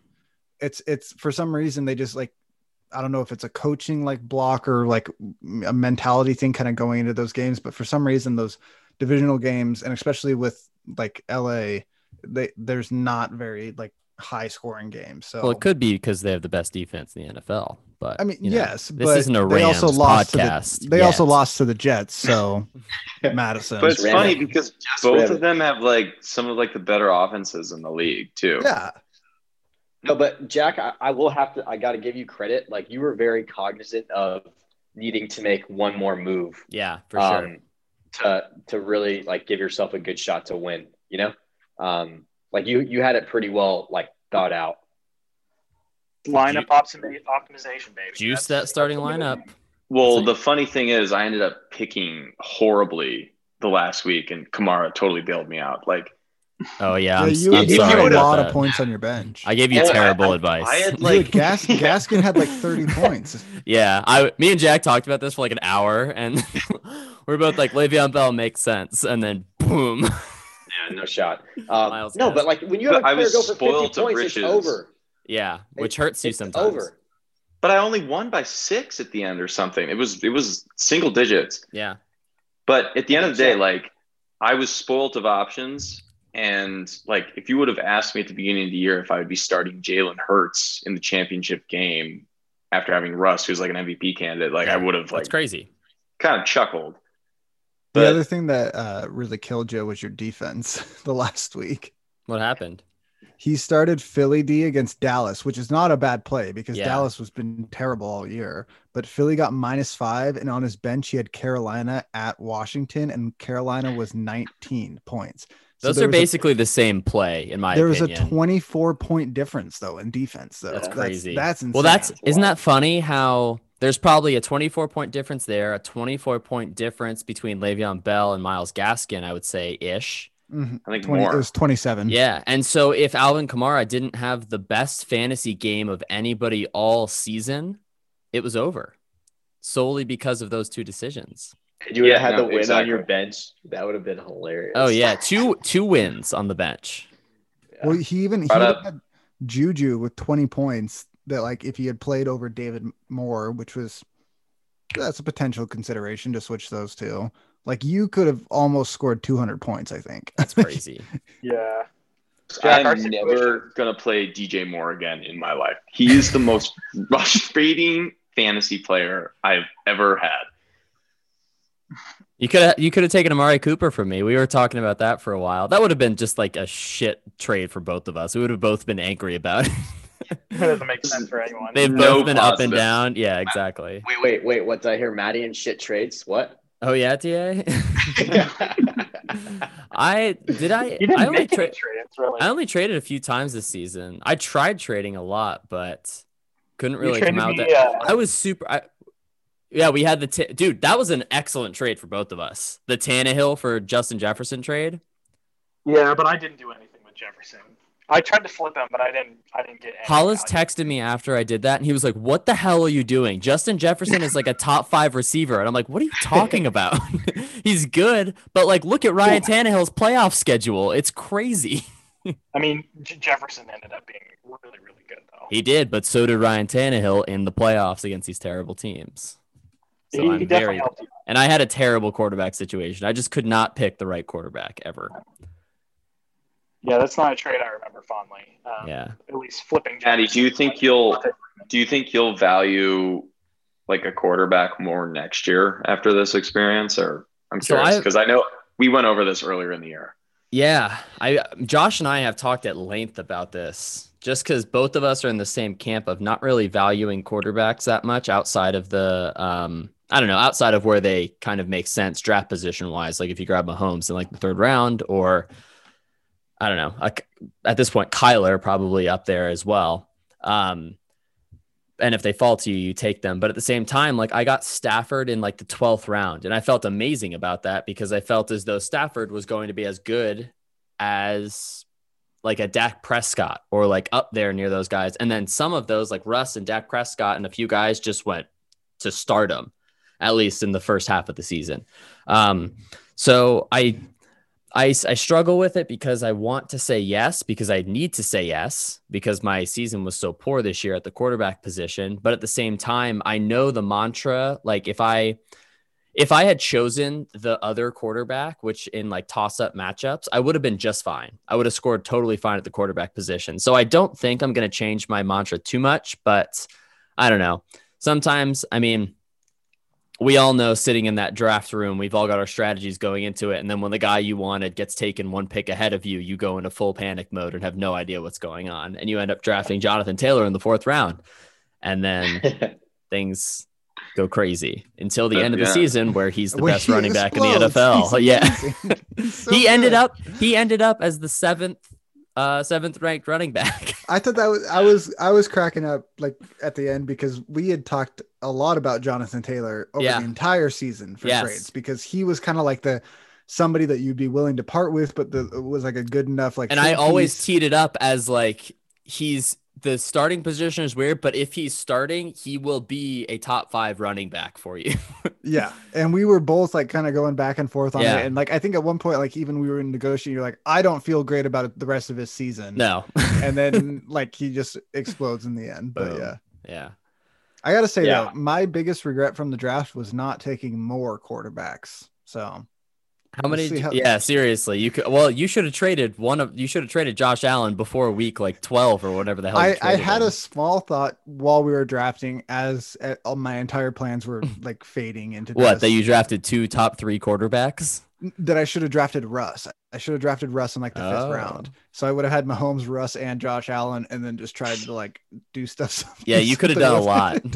It's it's for some reason they just like I don't know if it's a coaching like block or like a mentality thing kind of going into those games, but for some reason those divisional games and especially with like LA, they there's not very like high scoring games. So Well, it could be because they have the best defense in the NFL. But I mean, you know, yes, this but isn't a they also lost podcast. To the, they also lost to the Jets, so Madison. But it's funny because both of them have like some of like the better offenses in the league too. yeah, No, but Jack, I, I will have to. I got to give you credit. Like you were very cognizant of needing to make one more move Yeah, for sure. um, to to really like give yourself a good shot to win. You know, um, like you you had it pretty well like thought out. Lineup optimi- optimization, baby. Juice That's- that starting that's the lineup. Well, That's the funny thing is, I ended up picking horribly the last week, and Kamara totally bailed me out. Like, Oh yeah, yeah, I'm, you, I'm you sorry had a lot that. of points on your bench. I gave you I- terrible I- advice. I had, like- Gas, Gaskin had like 30 points. yeah, I me and Jack talked about this for like an hour, and we're both like Le'Veon Bell makes sense, and then boom. Yeah, no shot. Um, Miles no, but like when you have a But I player go for spoiled fifty points, riches. it's over. yeah, which It- hurts you sometimes. over. but I only won by six at the end or something. It was it was single digits. Yeah, But at the end of the day, like, I was spoiled of options. And like, if you would have asked me at the beginning of the year if I would be starting Jalen Hurts in the championship game after having Russ, who's like an MVP candidate, like I would have that's like crazy. kind of chuckled. The But- other thing that uh, really killed you was your defense the last week. What happened? He started Philly D against Dallas, which is not a bad play because Yeah. Dallas was been terrible all year. But Philly got minus five, and on his bench he had Carolina at Washington, and Carolina was 19 points. So Those there are was a- basically the same play, in my opinion. there was a 24 point difference though in defense though. That's crazy. That's, insane. well, that's isn't that funny? How there's probably a 24 point difference there, a 24 point difference between Le'Veon Bell and Myles Gaskin. I would say ish. Mhm. I think 20, more. It was 27. Yeah, and so if Alvin Kamara didn't have the best fantasy game of anybody all season, it was over, solely because of those two decisions. You would have had no, the win on your bench. That would have been hilarious. Oh yeah, two two wins on the bench. Well, he even he Brought even up- had Juju with 20 points that like if he had played over David Moore, which was that's a potential consideration to switch those two. Like you could have almost scored 200 points, I think. That's crazy. Yeah. Jack, our I'm never gonna play DJ Moore again in my life. He is the most frustrating fantasy player I've ever had. You could have you could have taken Amari Cooper from me. We were talking about that for a while. That would have been just like a shit trade for both of us. We would have both been angry about it. It doesn't make sense for anyone. They've No both been up and down. Yeah, exactly. Wait, wait, wait. What did I hear? Maddie and shit trades? What? Oh yeah, TA. I did I I only make any trade trades, really. I only traded a few times this season. I tried trading a lot, but couldn't really come traded out me, that uh, I was super I, yeah, we had the t- dude. That was an excellent trade for both of us. The Tannehill for Justin Jefferson trade. Yeah, but I didn't do anything with Jefferson. I tried to flip him, but I didn't. I didn't get. Any Hollis value. texted me after I did that, and he was like, "What the hell are you doing? Justin Jefferson is like a top five receiver," and I'm like, "What are you talking about? He's good, but like, look at Ryan Tannehill's playoff schedule. It's crazy." I mean, J- Jefferson ended up being really, really good though. He did, but so did Ryan Tannehill in the playoffs against these terrible teams. So he, I'm he very, and I had a terrible quarterback situation. I just could not pick the right quarterback ever. Yeah, that's not a trade I remember fondly. Um, Yeah. At least flipping. Maddie, do you think you'll do you think you'll value like a quarterback more next year after this experience? Or I'm So curious I- because I know we went over this earlier in the year. Yeah, I Josh and I have talked at length about this. Just because both of us are in the same camp of not really valuing quarterbacks that much outside of the, um, I don't know, outside of where they kind of make sense draft position wise. Like if you grab Mahomes in like the third round, or I don't know, like at this point, Kyler probably up there as well. Um, and if they fall to you, you take them. But at the same time, like I got Stafford in like the 12th round, and I felt amazing about that because I felt as though Stafford was going to be as good as like a Dak Prescott or like up there near those guys. And then some of those, like Russ and Dak Prescott and a few guys, just went to stardom, at least in the first half of the season. Um, so I, I, I struggle with it because I want to say yes because I need to say yes because my season was so poor this year at the quarterback position. But at the same time, I know the mantra. Like if I if I had chosen the other quarterback, which in like toss up matchups, I would have been just fine. I would have scored totally fine at the quarterback position. So I don't think I'm going to change my mantra too much, but I don't know. Sometimes, I mean, we all know sitting in that draft room, we've all got our strategies going into it. And then when the guy you wanted gets taken one pick ahead of you, you go into full panic mode and have no idea what's going on. And you end up drafting Jonathan Taylor in the fourth round. And then things go crazy until the Uh, end of the season where he's the When best he running back in the NFL. he's Yeah. so he ended up he ended up as the seventh uh seventh ranked running back. I thought that was I was I was cracking up like at the end because we had talked a lot about Jonathan Taylor over Yeah. the entire season for Yes. trades because he was kind of like the somebody that you'd be willing to part with, but the uh, was like a good enough like. and I always piece. teed it up as like he's the starting position is weird, but if he's starting, he will be a top five running back for you. yeah, and we were both like kind of going back and forth on Yeah. it, and like I think at one point like even we were in negotiating, you're like I don't feel great about it the rest of his season. no. and then like he just explodes in the end. But Boom. yeah. yeah. I gotta say Yeah. though, my biggest regret from the draft was not taking more quarterbacks. So How many? how- yeah, seriously. You could. Well, you should have traded one of. You should have traded Josh Allen before week like twelve or whatever the hell. I, I had him. a small thought while we were drafting as uh, all my entire plans were like fading into what that you drafted two top three quarterbacks. That I should have drafted Russ. I should have drafted Russ in like the fifth Oh. round. So I would have had Mahomes, Russ, and Josh Allen, and then just tried to like do stuff. Yeah, you could have done a lot.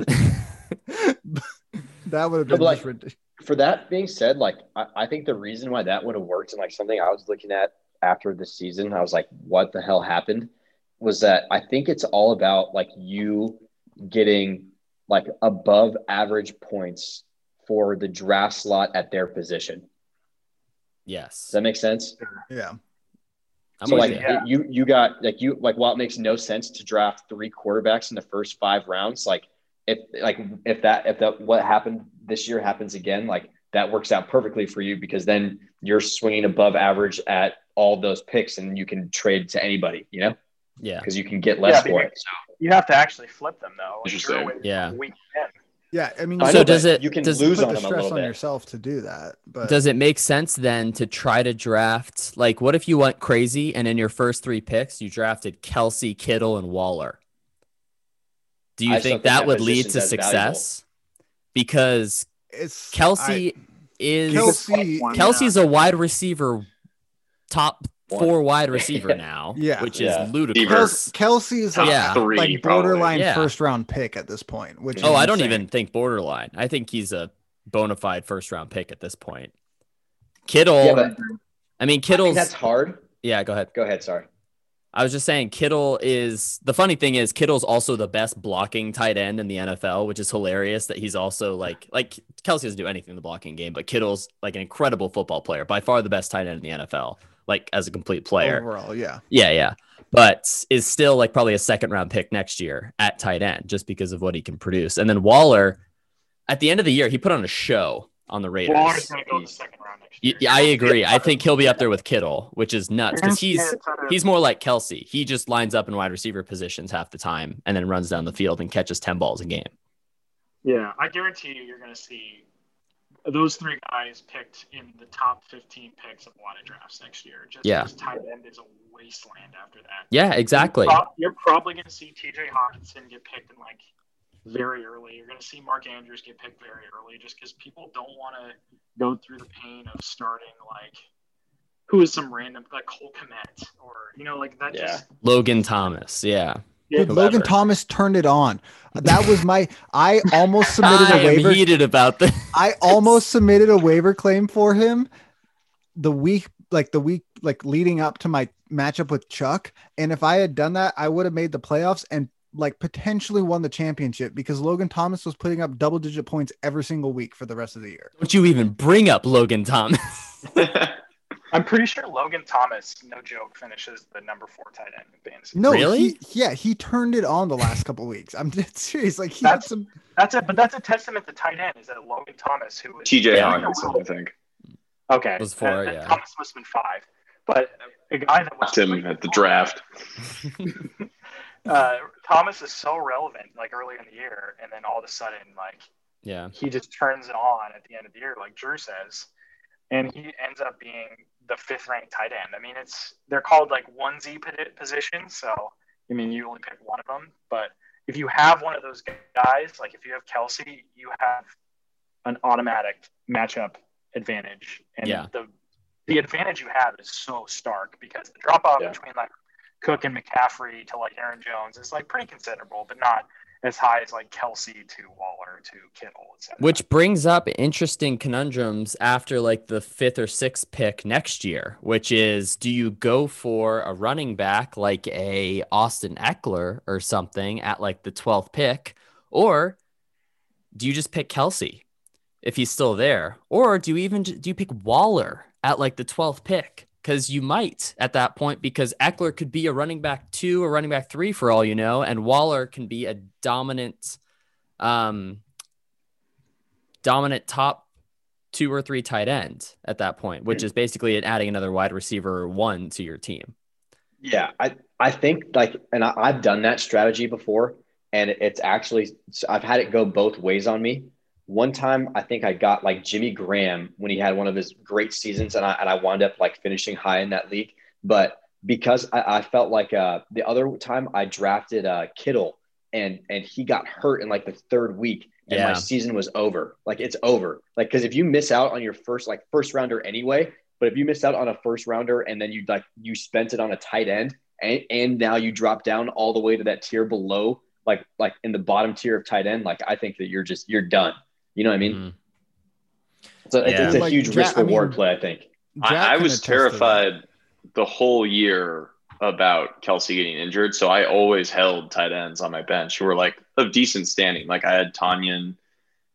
that would have No, been but, just ridiculous. For that being said, like I, I think the reason why that would have worked and like something I was looking at after the season. I was like, what the hell happened? Was that I think it's all about like you getting like above average points for the draft slot at their position. Yes. Does that make sense? Yeah. I'm so like you. Yeah. you you got like you like while it makes no sense to draft three quarterbacks in the first five rounds, like if like if that if that what happened this year happens again, like that works out perfectly for you because then you're swinging above average at all those picks and you can trade to anybody, you know, Yeah. because you can get less Yeah, for it. So You have to actually flip them though. Like, Interesting. you're away from Yeah. Week 10. Yeah. I mean, I So know, does it- you can does- lose put on the them a stress little on bit. yourself to do that. But Does it make sense then to try to draft like what if you went crazy and in your first three picks you drafted Kelce, Kittle, and Waller? Do you I think think that that would lead to as success? Because it's Kelce is Kelce, One, Kelce's a wide receiver, top One. Four wide receiver Yeah. now, Yeah. which Yeah. is ludicrous. Kels- Kelce is like, Yeah. Three, like borderline Yeah. first round pick at this point. Which Oh, I don't even think borderline. I think he's a bona fide first round pick at this point. Kittle, Yeah, but I mean I think Kittle's. that's hard. yeah, go ahead. Go ahead. Sorry. I was just saying Kittle is the funny thing is Kittle's also the best blocking tight end in the NFL, which is hilarious that he's also like like Kelce doesn't do anything in the blocking game, but Kittle's like an incredible football player, by far the best tight end in the NFL, like as a complete player. overall. Yeah. Yeah, yeah. But is still like probably a second round pick next year at tight end just because of what he can produce. And then Waller, at the end of the year, he put on a show on the Raiders. Waller's going to go in the second round next Y- year. Yeah, I agree. I think he'll be up there with Kittle, which is nuts because he's Yeah, it's out of- he's more like Kelce. He just lines up in wide receiver positions half the time and then runs down the field and catches 10 balls a game. Yeah, I guarantee you, you're going to see those three guys picked in the top 15 picks of a lot of drafts next year. Just Yeah. tight end is a wasteland after that. Yeah, exactly. Pro- You're probably going to see T.J. Hockenson get picked in like very early. You're going to see Mark Andrews get picked very early, just because people don't want to go through the pain of starting like who is some random like Cole Kmet or you know like that. Yeah. Just Logan Thomas. Yeah. Yeah, Dude, Logan. Thomas turned it on. That was my. I almost submitted I a am waiver. heated about this. I almost submitted a waiver claim for him the week, like the week, like leading up to my matchup with Chuck. And if I had done that, I would have made the playoffs and like potentially won the championship because Logan Thomas was putting up double digit points every single week for the rest of the year. Don't you even bring up Logan Thomas. I'm pretty sure Logan Thomas, no joke, finishes the number four tight end in fantasy. No, Really? he- yeah, he turned it on the last couple weeks. I'm dead serious. Like he That's- had some. That's it, but that's a testament to tight end. Is that Logan Thomas who was TJ Yeah. Hockenson, I think. Okay, it Was four, then yeah. Thomas must have been five, but a guy that was Lost him at the draft. Uh, Thomas is so relevant, like early in the year, and then all of a sudden, like yeah. he just turns it on at the end of the year, like Drew says, and he ends up being the fifth ranked tight end. I mean, it's they're called like onesie posi- positions, so I mean, you only pick one of them, but if you have one of those guys, like if you have Kelce, you have an automatic matchup advantage, and Yeah. the the advantage you have is so stark because the drop off Yeah. between like Cook and McCaffrey to like Aaron Jones is like pretty considerable, but not as high as like Kelce to Waller to Kittle, etc. Which brings up interesting conundrums after like the fifth or sixth pick next year, which is do you go for a running back like a Austin Ekeler or something at like the 12th pick, or do you just pick Kelce if he's still there, or do you even do you pick Waller at like the 12th pick? Because you might at that point, because Ekeler could be a running back two or running back three for all you know, and Waller can be a dominant um dominant top two or three tight end at that point, which is basically adding another wide receiver one to your team. Yeah, I I think like, and I, I've done that strategy before, and it's actually I've had it go both ways on me. One time, I think I got like Jimmy Graham when he had one of his great seasons, and I and I wound up like finishing high in that league. But because I, I felt like uh, the other time I drafted uh, Kittle, and and he got hurt in like the third week, and Yeah. my season was over. Like it's over. Like because if you miss out on your first like first rounder anyway, but if you missed out on a first rounder and then you like you spent it on a tight end and, and now you drop down all the way to that tier below, like like in the bottom tier of tight end, like I think that you're just you're done. You know what I mean? Mhm. So it's, Yeah. it's a Like, huge Jack- risk I mean, reward play, I think. Jack I, I was attest to that. terrified the whole year about Kelce getting injured. So I always held tight ends on my bench who were like of decent standing. Like I had Tonyan,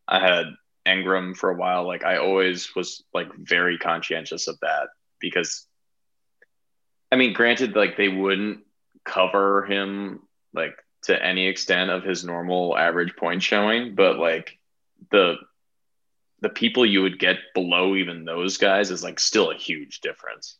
I had Engram for a while. Like I always was like very conscientious of that because I mean, granted, like they wouldn't cover him like to any extent of his normal average point showing, but like the the people you would get below even those guys is like still a huge difference.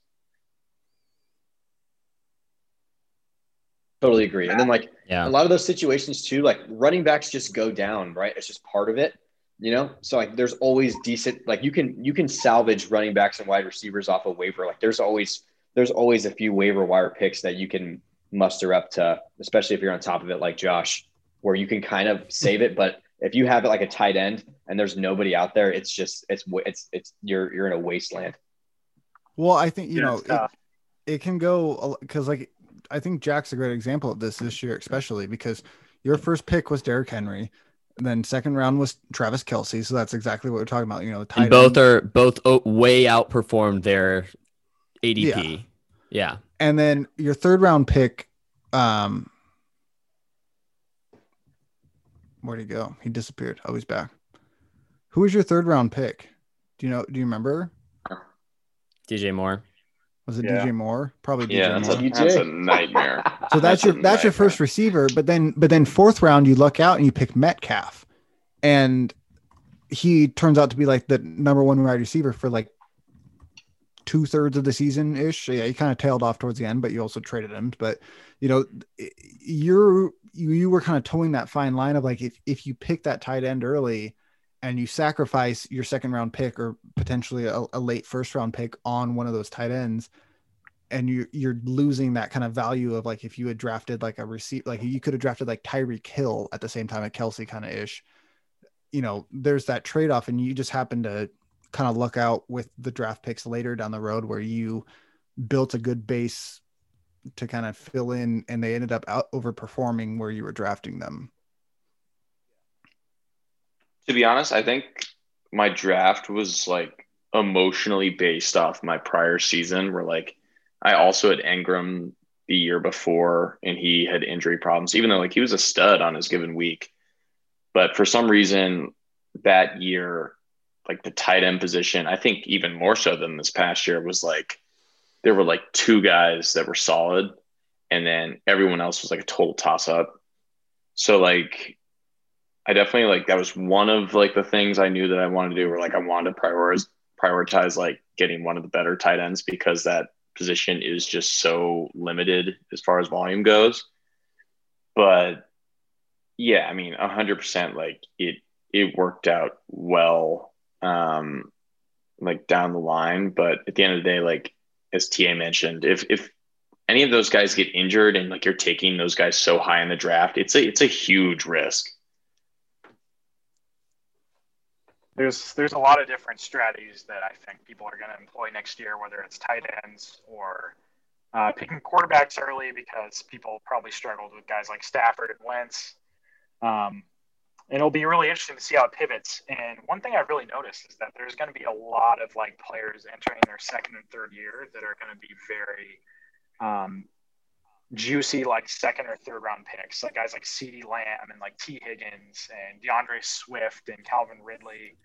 Totally agree. And then like Yeah. a lot of those situations too, like running backs just go down, right? It's just part of it, you know. So like there's always decent like you can you can salvage running backs and wide receivers off a waiver. Like there's always there's always a few waiver wire picks that you can muster up to, especially if you're on top of it like Josh, where you can kind of save it. But if you have it like a tight end and there's nobody out there, it's just it's it's it's you're you're in a wasteland. Well, I think you Yeah, know it, it can go because like I think Jack's a great example of this this year, especially because your first pick was Derrick Henry, then second round was Travis Kelce. So that's exactly what we're talking about. You know, the tight And both end. are both o- way outperformed their ADP. Yeah. and then your third round pick, um, where'd he go? He disappeared. Oh, he's back. Who was your third round pick? Do you know? Do you remember? DJ Moore. Was it Yeah. DJ Moore? Probably Yeah, DJ that's Moore. a, that's a nightmare. So that's, a your that's your first receiver, but then but then fourth round you luck out and you pick Metcalf, and he turns out to be like the number one wide receiver for like two thirds of the season ish. Yeah, he kind of tailed off towards the end, but you also traded him. But you know, you're you you were kind of towing that fine line of like if if you pick that tight end early and you sacrifice your second round pick or potentially a, a late first round pick on one of those tight ends and you you're losing that kind of value of like if you had drafted like a receipt like you could have drafted like Tyreek Hill at the same time at Kelce kind of ish you know there's that trade-off and you just happen to kind of look out with the draft picks later down the road where you built a good base to kind of fill in and they ended up out overperforming where you were drafting them To be honest, I think my draft was like emotionally based off my prior season, where like I also had Engram the year before and he had injury problems, even though like he was a stud on his given week. But for some reason that year, like the tight end position, I think even more so than this past year, was like there were like two guys that were solid, and then everyone else was like a total toss up. So like I definitely like that was one of like the things I knew that I wanted to do where like I wanted to prioritize prioritize like getting one of the better tight ends because that position is just so limited as far as volume goes. But yeah, I mean, a hundred percent like it it worked out well um like down the line. But at the end of the day, like as TA mentioned, if if any of those guys get injured and like you're taking those guys so high in the draft, it's a it's a huge risk. there's there's a lot of different strategies that I think people are going to employ next year, whether it's tight ends or uh, picking quarterbacks early because people probably struggled with guys like Stafford and Wentz. Um, and it'll be really interesting to see how it pivots. And one thing I've really noticed is that there's going to be a lot of like players entering their second and third year that are going to be very um, juicy, like second or third round picks, like guys like CeeDee Lamb and like Tee Higgins and D'Andre Swift and Calvin Ridley.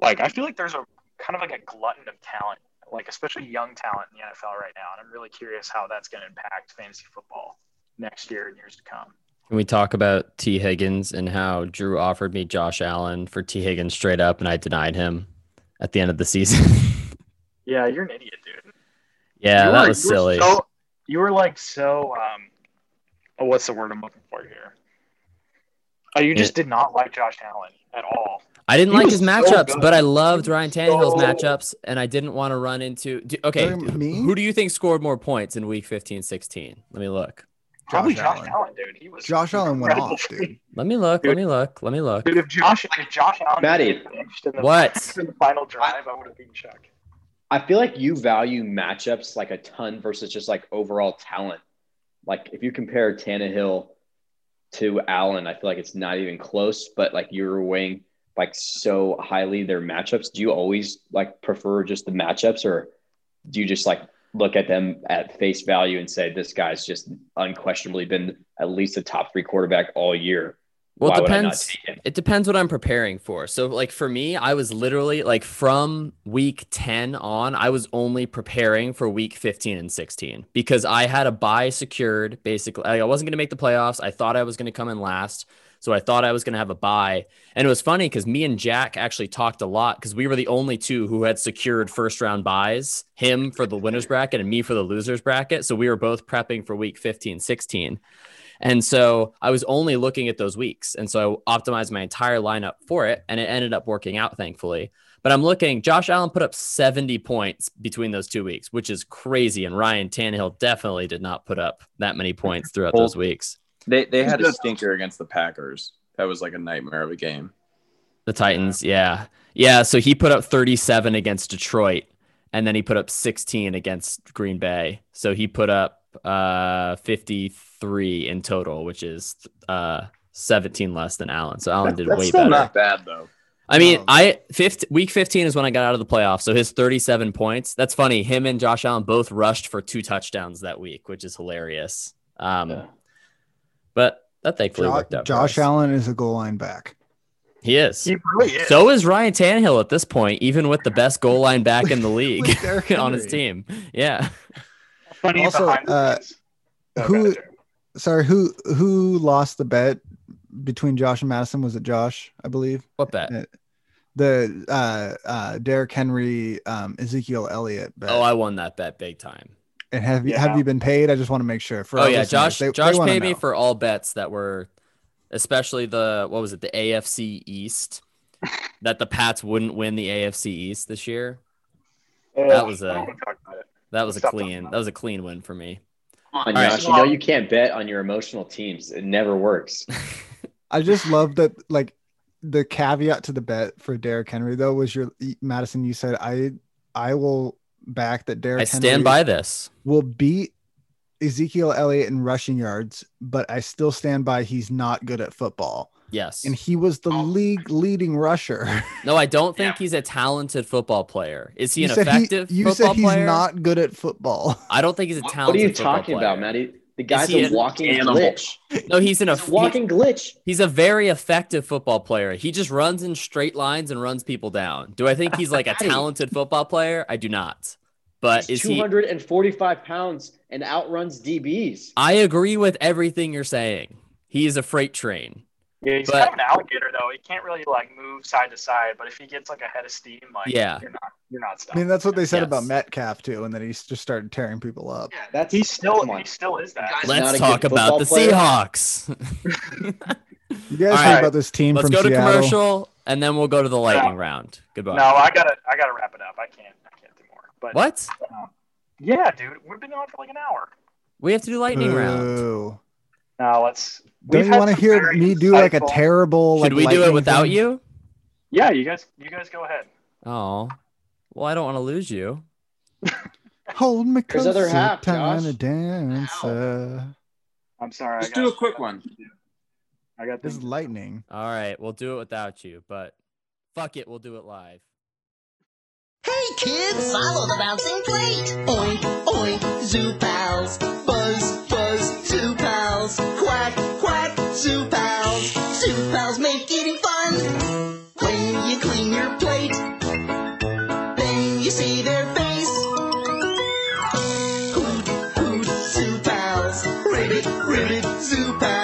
Like, I feel like there's a kind of like a glutton of talent, like especially young talent in the NFL right now. And I'm really curious how that's going to impact fantasy football next year and years to come. Can we talk about Tee Higgins and how Drew offered me Josh Allen for Tee Higgins straight up and I denied him at the end of the season? Yeah, you're an idiot, dude. yeah, You that were- was you were silly. so- you were like so. Um, oh, what's the word I'm looking for here? Oh, you just Yeah. did not like Josh Allen at all. I didn't He like his matchups, good. but I loved Ryan Tannehill's so- matchups, and I didn't want to run into. do- okay, Um, me? who do you think scored more points in week 15, 16? Let me look. Probably Josh Josh Allen. Allen, dude. He was Josh Allen went off, dude. Let me look. Let me look. Let me look. Dude, if Josh, if Josh Allen Matty. was in the, What? in the final drive, I would have beaten Chuck. I feel like you value matchups like a ton versus just like overall talent. Like if you compare Tannehill to Allen, I feel like it's not even close. But like you're weighing like so highly their matchups. Do you always like prefer just the matchups, or do you just like look at them at face value and say this guy's just unquestionably been at least a top three quarterback all year. Well, Why it would I not depends. It depends what I'm preparing for. So, like for me, I was literally like from week 10 on, I was only preparing for week 15 and 16 because I had a bye secured. Basically, Like, I wasn't going to make the playoffs. I thought I was going to come in last. So I thought I was going to have a bye. And it was funny because me and Jack actually talked a lot because we were the only two who had secured first round byes, him for the winners bracket and me for the losers bracket. So we were both prepping for week 15, 16. And so I was only looking at those weeks. And so I optimized my entire lineup for it. And it ended up working out, thankfully. But I'm looking, Josh Allen put up 70 points between those two weeks, which is crazy. And Ryan Tannehill definitely did not put up that many points throughout those weeks. They they had a stinker against the Packers. That was like a nightmare of a game. The Titans, yeah. Yeah. So he put up 37 against Detroit. And then he put up 16 against Green Bay. So he put up uh 53 in total, which is uh 17 less than Allen. So Allen did way still better. not bad though. I mean, No. I fifth week 15 is when I got out of the playoffs. So his 37 points. That's funny. Him and Josh Allen both rushed for two touchdowns that week, which is hilarious. Um, Yeah. But that thankfully Jo- worked out. for Josh us. Allen is a goal line back. He is. He really is. So is Ryan Tannehill at this point, even with the best goal line back in the league on his team. Yeah. Funny Also, uh, scenes. Who- go. Sorry, who who lost the bet between Josh and Madison? Was it Josh? I believe What bet? Uh, the uh, uh, Derrick Henry, um, Ezekiel Elliott bet. Oh, I won that bet big time. And have you Yeah. have you been paid? I just want to make sure. For oh yeah, Josh. they- they Josh wanna paid me for all bets that were, especially the what was it, the AFC East, that the Pats wouldn't win the AFC East this year. That was I a- don't wanna talk about it. That was a Stop talking clean. That was a clean win for me. Come on, All right. Josh, you know you can't bet on your emotional teams. It never works. I just love that like the caveat to the bet for Derrick Henry though was your Madison. You said I I will back that Derrick. I stand Henry by this. Will beat Ezekiel Elliott in rushing yards, but I still stand by he's not good at football. Yes. And he was the league leading rusher. No, I don't think he's a talented football player. Is he you an said effective you football said he's player? not good at football. I don't think he's a talented What are you talking player. about, Matty? The guy's he a walking animal? glitch. No, he's an He's eff- a walking glitch. He's a very effective football player. He just runs in straight lines and runs people down. Do I think he's like a talented football player? I do not. But He's is he? 245 pounds and outruns DBs. I agree with everything you're saying. He is a freight train. Yeah, he's But- kind of an alligator though. He can't really like move side to side, but if he gets like a head of steam, like Yeah. you're not you're not I mean, that's what they said Yes. about Metcalf too, and then he just started tearing people up. Yeah, that's he's still come on. he still is that. Guy's Let's talk about the player. Seahawks. You guys All heard right. about this team Let's from go to Seattle? commercial and then we'll go to the lightning round. Goodbye. No, I gotta I gotta wrap it up. I can't I can't do more. But What? Uh, yeah, dude, we've been on for like an hour. We have to do lightning round. Boo. Now let's. Don't you want to hear me do like a terrible? Should like, we do it without thing? you? Yeah, you guys you guys go ahead. Oh, well, I don't want to lose you. Hold me There's closer, other half, tiny Josh. dancer. I'm sorry. Just I got, do a quick one. I got This this. is lightning. All right, we'll do it without you, but fuck it, we'll do it live. Hey kids, follow the bouncing plate. Oink, oink, zoo pals. Buzz, buzz, zoo pals. Quack, quack, zoo pals. Zoo pals make eating fun. When you clean your plate, then you see their face. Hoot, hoot, zoo pals. Ribbit, ribbit, zoo pals.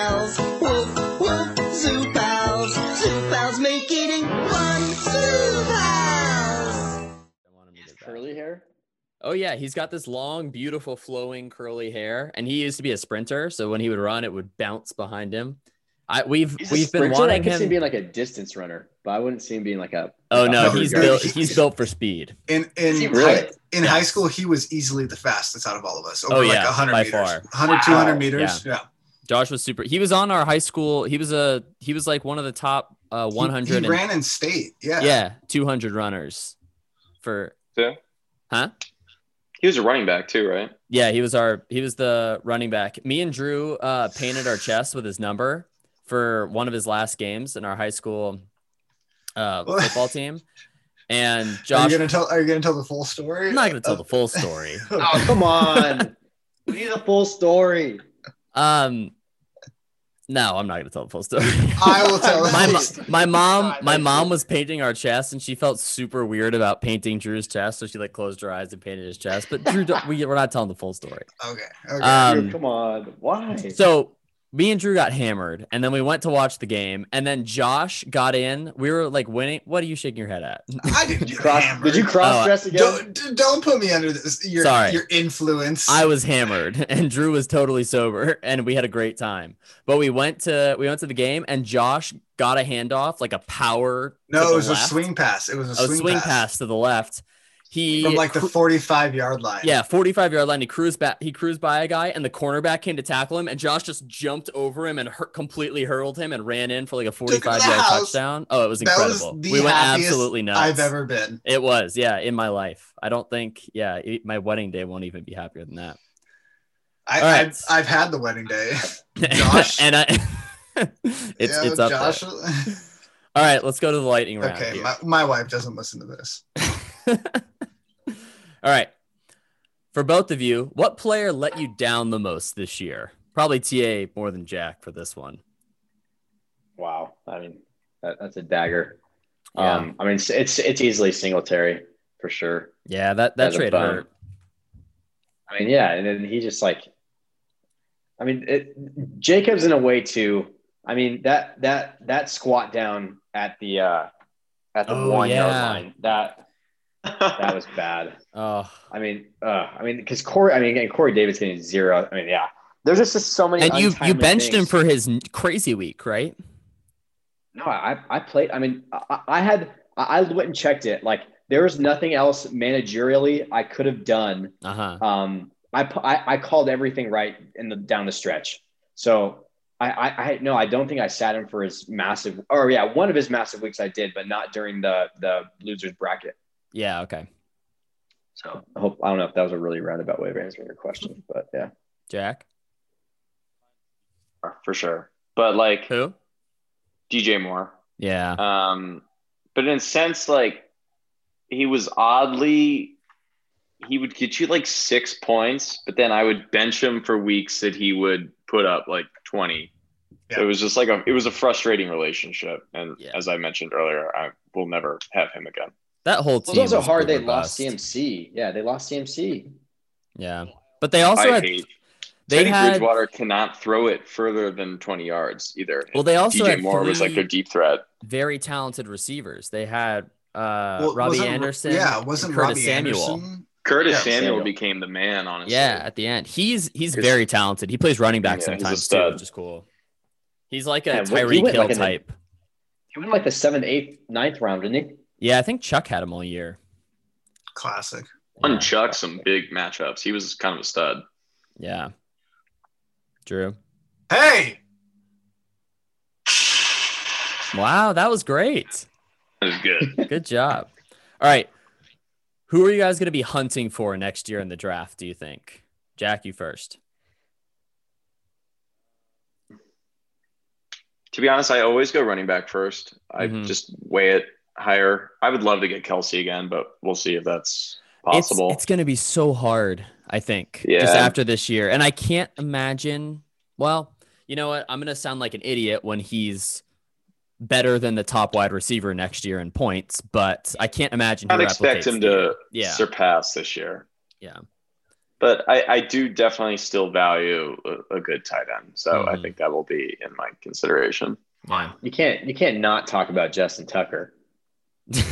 Oh yeah, he's got this long, beautiful, flowing, curly hair, and he used to be a sprinter. So when he would run, it would bounce behind him. I we've He's we've been sprinter. I wanting could see him him. being like a distance runner, but I wouldn't see him being like a. Oh no, he's yarder. built. He's built for speed. In in Is he high, really? in high school, he was easily the fastest out of all of us. Over Oh, like yeah, 100 by meters. far. 100, 200 meters. Yeah. Josh was super. He was on our high school. He was a. He was like one of the top uh, He- 100. He, ran in state. Yeah. yeah, 200 runners. For Yeah. huh? He was a running back too, right? Yeah, he was our he was the running back. Me and Drew uh, painted our chest with his number for one of his last games in our high school uh, football team. And Are you gonna tell? Are you gonna tell the full story? I'm not going to tell the full story. Oh, come on. we need a full story. Um, no, I'm not going to tell the full story. I will tell. my, the mo- my mom my mom was painting our chest and she felt super weird about painting drew's chest so she like closed her eyes and painted his chest but drew we, we're not telling the full story Okay. Okay. um Dude, come on. Why? so me and drew got hammered and then we went to watch the game and then josh got in we were like winning what are you shaking your head at I didn't get cross? hammered. Did you cross Oh, dress again? Don't don't put me under this. Your Sorry. your influence. I was hammered and Drew was totally sober and we had a great time. But we went to we went to the game and Josh got a handoff like a power to no, the it was left, a swing pass. It was a a swing, swing pass. pass to the left. He from like the 45 yard line. Yeah, 45 yard line. He cruised back. He cruised by a guy, and the cornerback came to tackle him, and Josh just jumped over him and hur- completely hurled him and ran in for like a 45 yard house. touchdown. Oh, it was That was incredible. the we went absolutely nuts. I've ever been. It was, yeah, in my life. I don't think, yeah, it- my wedding day won't even be happier than that. I, right. I've, I've had the wedding day. Josh? and I, it's Yeah, it's up Josh. there. All right, let's go to the lightning round. okay, my, my wife doesn't listen to this. All right. For both of you, what player let you down the most this year? Probably TA more than Jack for this one. Wow. I mean, that, that's a dagger. Yeah. Um, I mean, it's, it's it's easily Singletary for sure. Yeah, that that As trade hurt. I mean, yeah, and then he just like, I mean, it, Jacobs in a way too. I mean that that that squat down at the uh at the Oh, one yard line that that was bad. Oh, I mean, uh, I mean, because Corey, I mean, again, Corey Davis getting zero. I mean, yeah, there's just, just so many. and you you benched him for his crazy week, right? No, I I played. I mean, I, I had I I went and checked it. Like there was nothing else managerially I could have done. Uh huh. Um, I, I I called everything right in the down the stretch. So I I, I no, I don't think I sat him for his massive. Or yeah, one of his massive weeks I did, but not during the the losers bracket. Yeah. Okay. So I hope I don't know if that was a really roundabout way of answering your question, but yeah. Jack. for sure. But like Who? DJ Moore. Yeah. Um, but in a sense, like he was oddly, he would get you like six points, but then I would bench him for weeks that he would put up like twenty. Yeah. It was just like a, it was a frustrating relationship, and Yeah. as I mentioned earlier, I will never have him again. That whole Well, team. it was also hard. They boomer lost. CMC. Yeah, they lost CMC. Yeah, but they also I had. hate. They Teddy had. Bridgewater cannot throw it further than twenty yards either. Well, they also DJ had Moore was like three- their deep threat. very talented receivers. They had uh, Well, Robbie Anderson. Yeah, wasn't Curtis Robbie Samuel. Anderson? Curtis Yeah, Samuel, Samuel. became the man, honestly. Yeah, at the end, he's he's very talented. He plays running back Yeah, he's a sometimes too, which is cool. He's like a Yeah, what- Tyreek Hill like in the- type. He went like the seventh, eighth, ninth round, didn't he? Yeah, I think Chuck had him all year. Classic. Won Yeah. Chuck some big matchups. He was kind of a stud. Yeah. Drew. Hey, Wow, that was great. That was good. Good job. All right. Who are you guys going to be hunting for next year in the draft, do you think? Jack, you first. to be honest, I always go running back first. I Mhm. just weigh it higher. I would love to get Kelce again, but we'll see if that's possible. it's going to be so hard, I think, just after this year. And I can't imagine. Well, you know what? I'm going to sound like an idiot when he's better than the top wide receiver next year in points, but I can't imagine. I'd expect him to Yeah. surpass this year. Yeah. But I, I do definitely still value a, a good tight end. So I Mhm. think that will be in my consideration. Yeah. You can't you can't not talk about Justin Tucker.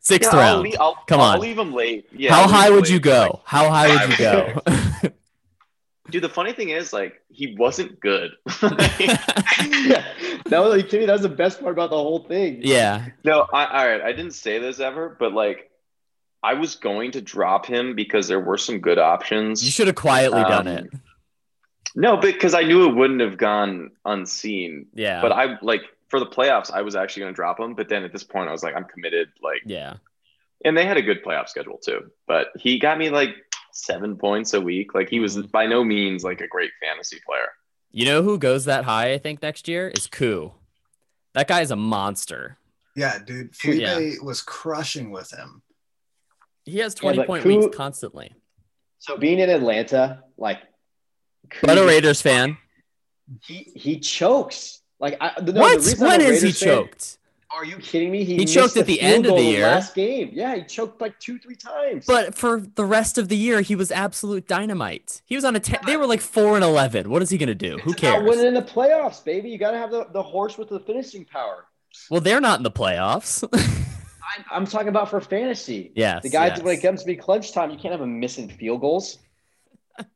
Sixth Yeah, I'll round. I'll, Come I'll on. leave him late. Yeah, How I'll high him would you go? How high would you go? Dude, the funny thing is, like, he wasn't good. yeah, that was like to me that was the best part about the whole thing. yeah. No, I, all right. I didn't say this ever, but like, I was going to drop him because there were some good options. You should have quietly done Um, it. No, because I knew it wouldn't have gone unseen. Yeah. But I like for the playoffs, I was actually going to drop him. But then at this point, I was like, I'm committed. Like, yeah. and they had a good playoff schedule too. But he got me like seven points a week. Like he was by no means like a great fantasy player. You know who goes that high, I think, next year is Koo. That guy is a monster. Yeah, dude. Felipe Yeah. was crushing with him. He has 20 but point who- weeks constantly. So being in Atlanta, like, But a Raiders fan. he he chokes. Like, I, no, the what? reason I'm When a has he Raiders fan- choked? Are you kidding me? He missed choked at the end of the year. Last game, yeah, he choked like two, three times. But for the rest of the year, he was absolute dynamite. He was on a. Te- they were like four and eleven. What is he gonna do? Who It's about cares? winning in the playoffs, baby. You got to have the, the horse with the finishing power. Well, they're not in the playoffs. I'm, I'm talking about for fantasy. Yes, The guys, yes. when it comes to be clutch time, you can't have him missing field goals.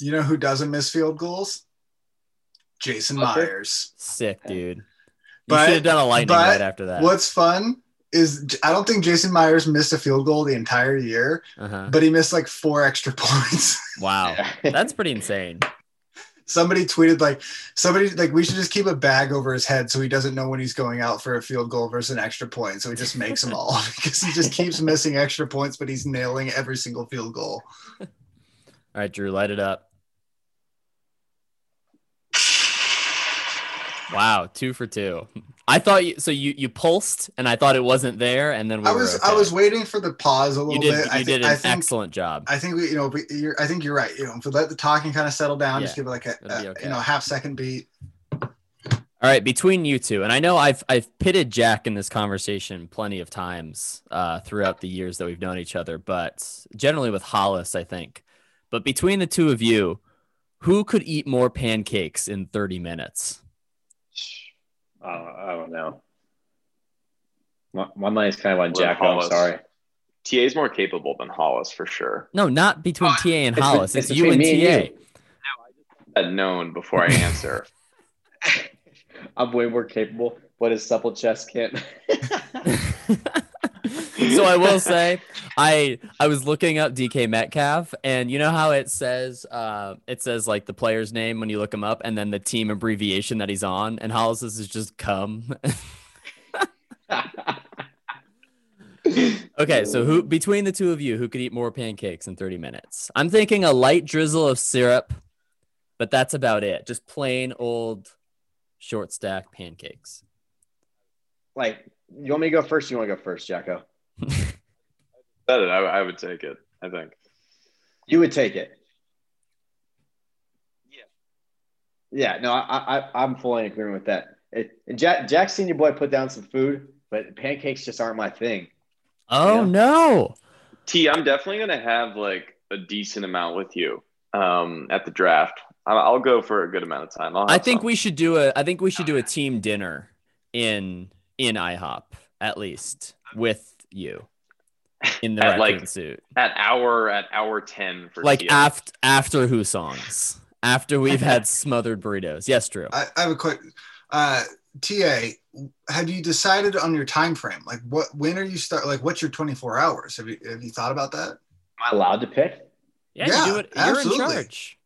You know who doesn't miss field goals? Jason Butker? Myers. Sick, dude. You But- should have done a lightning but right after that. What's fun is I don't think Jason Myers missed a field goal the entire year, Uh-huh. but he missed like four extra points. Wow, that's pretty insane. somebody tweeted like somebody like we should just keep a bag over his head so he doesn't know when he's going out for a field goal versus an extra point. So he just makes them all because he just keeps missing extra points, but he's nailing every single field goal. All right, Drew, light it up. Wow, two for two. I thought you so you you pulsed and I thought it wasn't there, and then we I was I was waiting for the pause a You little did bit. you I did think an I think excellent job. I think we you know we- you're I think you're right. You know, if we let the talking kind of settle down, just give it like a, a okay. you know half second beat. All right, between you two, and I know I've I've pitted Jack in this conversation plenty of times uh, throughout the years that we've known each other, but generally with Hollis, I think. But between the two of you, who could eat more pancakes in 30 minutes? I don't, I don't know. My, my is kind of on Jack. I'm Hollis. sorry. TA is more capable than Hollis for sure. No, not between TA and it's Hollis. It's, it's you and between me and TA. you. That known before I answer. I'm way more capable, but his supple chest can't. so I will say, I I was looking up DK Metcalf, and you know how it says uh, it says like the player's name when you look him up, and then the team abbreviation that he's on, and Hollis's is just come. okay, so who between the two of you, who could eat more pancakes in 30 minutes? I'm thinking a light drizzle of syrup, but that's about it. Just plain old short stack pancakes. like, you want me to go first? Or you want to go first, Jacko? Said it. I, I would take it. I think. You would take it. Yeah. Yeah. No, I, I, I'm fully in agreement with that. It, and Jack, Jack, seen your boy put down some food, but pancakes just aren't my thing. Oh no. T, I'm definitely gonna have like a decent amount with you um, at the draft. I- I'll go for a good amount of time. I'll I have think some. we should do a I think we should do a team dinner in in IHOP at least with you in the At, like, suit. at hour at hour ten for Like TA. after after who songs. After we've had smothered burritos. Yes, Drew. I, I have a quick uh TA, have you decided on your time frame? Like what when are you start like what's your 24 hours? Have you have you thought about that? Am I allowed to pick? Yeah, Yeah, you do it. You're in charge.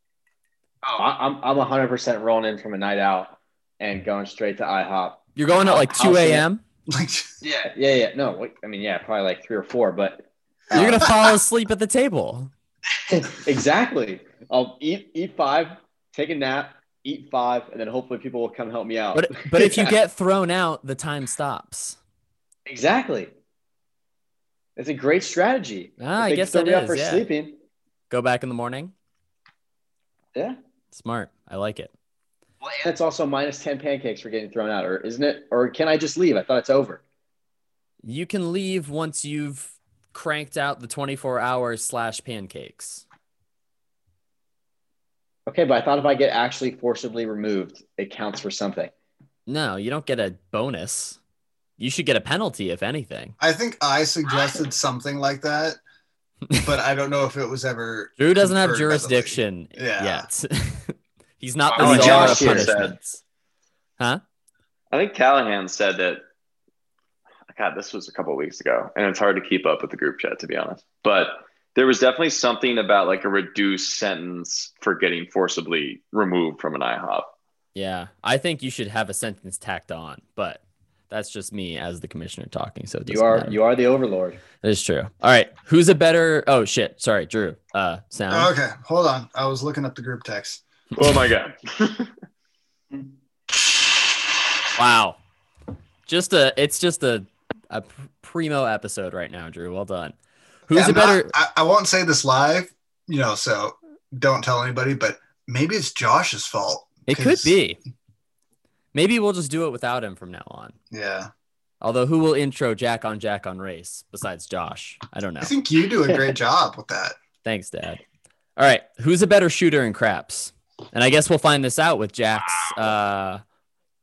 Oh, I, I'm I'm 100 percent rolling in from a night out and going straight to IHOP. You're going at like 2 I'll see it. a.m. Like Yeah, yeah, yeah. No, wait, I mean, yeah, probably like three or four, but uh, You're gonna fall asleep at the table. exactly. I'll eat eat five, take a nap, eat five, and then hopefully people will come help me out. But but if you get thrown out, the time stops. exactly, it's a great strategy. Ah, I they guess throw that out for yeah. sleeping. Go back in the morning. Yeah. Smart. I like it. Well, and it's also minus ten pancakes for getting thrown out, or isn't it? Or can I just leave? I thought it's over. You can leave once you've cranked out the 24 hours slash pancakes. Okay, but I thought if I get actually forcibly removed, it counts for something. No, you don't get a bonus. You should get a penalty, if anything. I think I suggested something like that, but I don't know if it was ever Drew doesn't have confirmed by the league. jurisdiction Yeah. yet. He's not Oh, the czar of Josh here said- punishments. Huh? I think Callahan said that. God, this was a couple of weeks ago, and it's hard to keep up with the group chat to be honest. But there was definitely something about like a reduced sentence for getting forcibly removed from an IHOP. Yeah, I think you should have a sentence tacked on, but that's just me as the commissioner talking. So You are matter. you are the overlord. That is true. All right, who's a better? Oh shit! Sorry, Drew. Uh, sound. Okay, hold on. I was looking up the group text. Oh my god! Wow. Just a, it's just a, a primo episode right now, Drew. Well done. Who's Yeah, a I'm not- better? I, I won't say this live, you know, so don't tell anybody, but maybe it's Josh's fault. it could be. Maybe we'll just do it without him from now on. Yeah. Although, who will intro Jack on Jack on race besides Josh? I don't know. I think you do a great job with that. Thanks, Dad. All right, who's a better shooter in craps? And I guess we'll find this out with Jack's. Uh,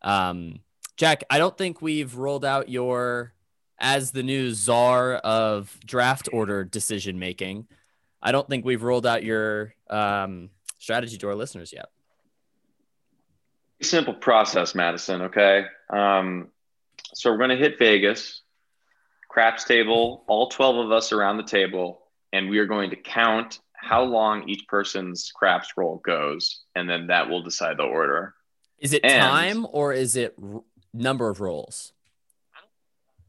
um, Jack, I don't think we've rolled out your as the new czar of draft order decision making. I don't think we've rolled out your um, strategy to our listeners yet. simple process, Madison. Okay. Um, so we're going to hit Vegas, craps table, all 12 of us around the table, and we are going to count how long each person's craps roll goes, and then that will decide the order. Is it And- time or is it r- number of rolls?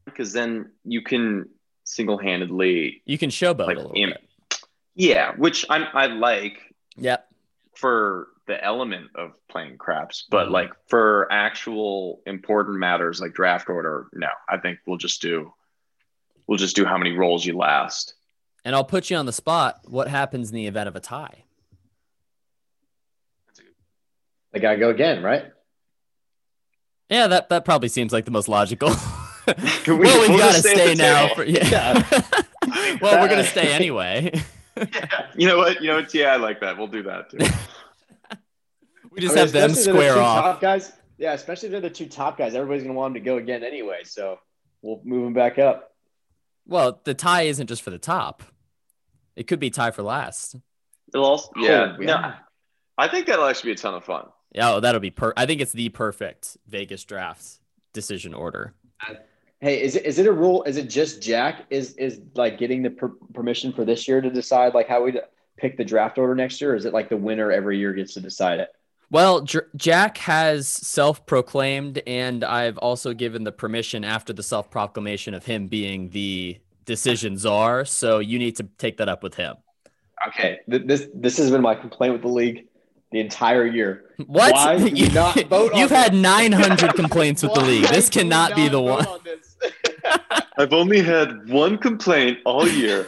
Because then you can single handedly, You can showboat like, a little bit. yeah, which I'm, I like Yep. for the element of playing craps, but Mhm. like for actual important matters like draft order, no. I think we'll just do we'll just do how many rolls you last. And I'll put you on the spot. What happens in the event of a tie? I gotta go again, right? Yeah, that, that probably seems like the most logical. Can we- well, we've we'll gotta stay, stay now. For, yeah. yeah. well, we're gonna stay anyway. You know what? You know what? Yeah, I like that. We'll do that too. We just I mean, have them especially the square off. Top guys. Yeah, especially if they're the two top guys. Everybody's gonna want them to go again anyway. So we'll move them back up. Well, the tie isn't just for the top. It could be tie for last. It'll also, yeah, Oh, yeah. no, I think that'll actually be a ton of fun. Yeah, oh, that'll be per. I think it's the perfect Vegas draft decision order. Hey, is it is it a rule? Is it just Jack is is like getting the per- permission for this year to decide like how we pick the draft order next year? Or is it like the winner every year gets to decide it? Well, J- Jack has self-proclaimed, and I've also given the permission after the self-proclamation of him being the decision czar. So you need to take that up with him. Okay, this this has been my complaint with the league the entire year. What? Why do you, not vote You've had this? 900 complaints with the league. This Why do you cannot be the one. on? I've only had one complaint all year.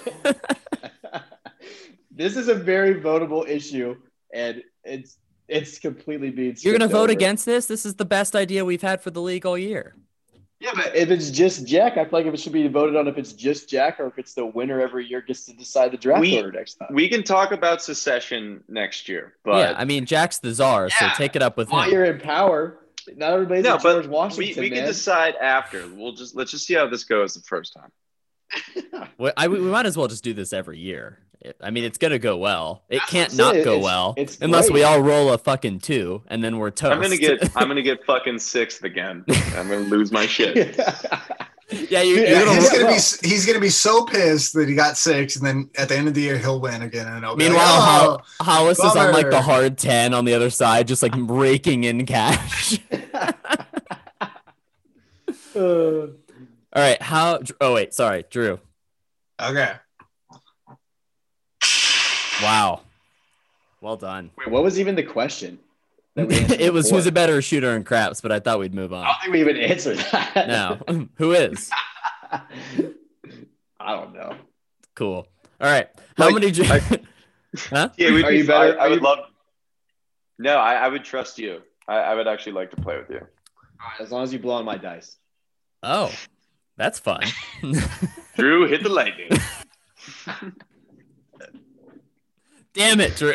this is a very votable issue, and it's it's completely being. You're gonna skipped vote over. against this? This is the best idea we've had for the league all year. Yeah, but if it's just Jack, I feel like if it should be voted on if it's just Jack or if it's the winner every year gets to decide the draft We- order next time. We can talk about secession next year, but yeah, I mean Jack's the czar, so take it up with While him. you're in power, not everybody's no, a George Washington. we, we can decide after. We'll just let's just see how this goes the first time. Well, I, we might as well just do this every year. It- I mean, it's gonna go well. It That's can't what not saying. go It's- well it's unless we all roll a fucking two, and then we're toast. I'm gonna get I'm gonna get fucking sixth again. I'm gonna lose my shit. yeah, you, you're Yeah, gonna. he's gonna be he's gonna be so pissed that he got six, and then at the end of the year he'll win again, and Meanwhile, like, oh, Hol- Hollis is on like the hard ten on the other side, just like raking in cash. Uh, all right, how? Oh wait, sorry, Drew. okay. Wow, well done. wait, what was even the question? that we answered it was before? who's a better shooter in craps, but I thought we'd move on. I don't think we even answered that. No, who is? I don't know. Cool. All right, how Like, many? dr- huh? Yeah, we'd Are be you better- I, I would you- love. No, I, I would trust you. I, I would actually like to play with you. All right, as long as you blow on my dice. Oh, that's fun. Drew, hit the lightning. Damn it, Drew.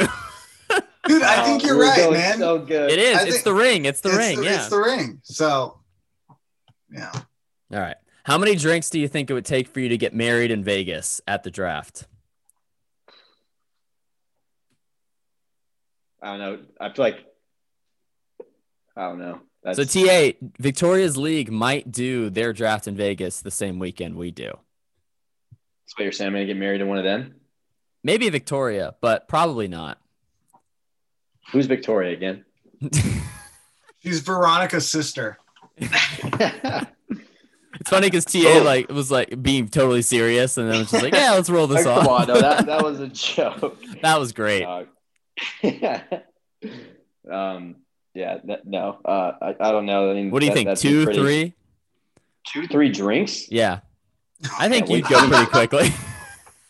Dude, I think you're right, man. So good. It is. I it's the ring. It's the it's ring. The, yeah. It's the ring. So, yeah. All right. How many drinks do you think it would take for you to get married in Vegas at the draft? I don't know. I feel like I don't know. That's So TA Victoria's League might do their draft in Vegas the same weekend we do. So you're saying. I'm gonna get married to one of them. Maybe Victoria, but probably not. Who's Victoria again? She's Veronica's sister. It's funny because TA like was like being totally serious, and then was just like, "Yeah, let's roll this Oh, off." come on, no, that that was a joke. That was great. Uh, um, yeah, that, no, uh, I, I don't know. I mean, What do you that- think? that'd Two, pretty- three? Two, three drinks. Yeah, I think you'd go pretty quickly.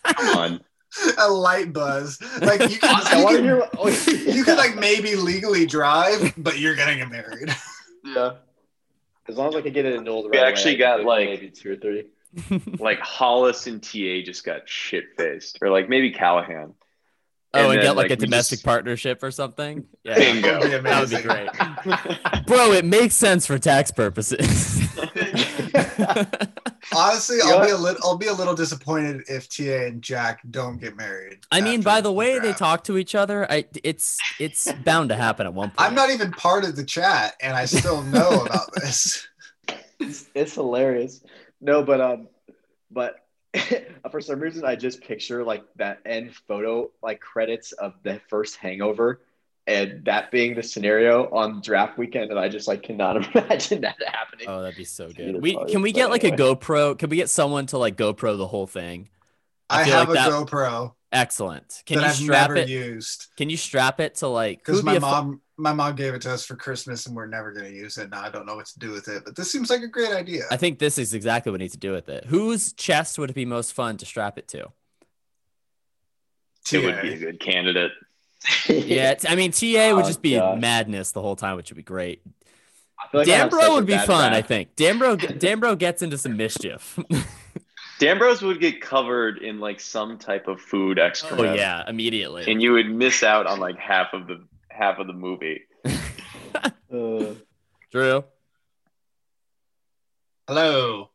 Come on. a light buzz. Like you can, you, can, hear. Oh, you can like maybe legally drive, but you're gonna get married. yeah. As long as I can get it annulled right We away, actually I got, like- maybe two or three. Like Hollis and TA just got shit faced, or like maybe Callahan. Oh, and, then, get like, a domestic just- partnership or something. Yeah, Bingo. That'd be that would be amazing. great, bro. It makes sense for tax purposes. Honestly, You I'll be a little I'll be a little disappointed if TA and Jack don't get married. I mean, by the way they talk to each other, I it's it's bound to happen at one point. I'm not even part of the chat, and I still know about this. it's, it's hilarious. No, but um, but for some reason, I just picture like that end photo, like credits of the first Hangover, and that being the scenario on draft weekend, and I just like cannot imagine that happening. Oh, that'd be so good. We can we get like a. GoPro? Can we get someone to like GoPro the whole thing? I I, feel have like a that- GoPro Excellent. Can that you I've strap never it? used Can you strap it to like? because who'd be my a fu- mom my mom gave it to us for Christmas, and we're never gonna use it. Now I don't know what to do with it, but this seems like a great idea. I think this is exactly what we need to do with it. Whose chest would it be most fun to strap it to? It would be a good candidate. Yeah, t- I mean TA would Oh, just be gosh. madness the whole time, which would be great. I like I have such Dambro would be bad fun, I think. Dambro, Dambro gets into some mischief. Dambros would get covered in like some type of food oh yeah, immediately. And you would miss out on like half of the half of the movie. Uh, Drew, Hello.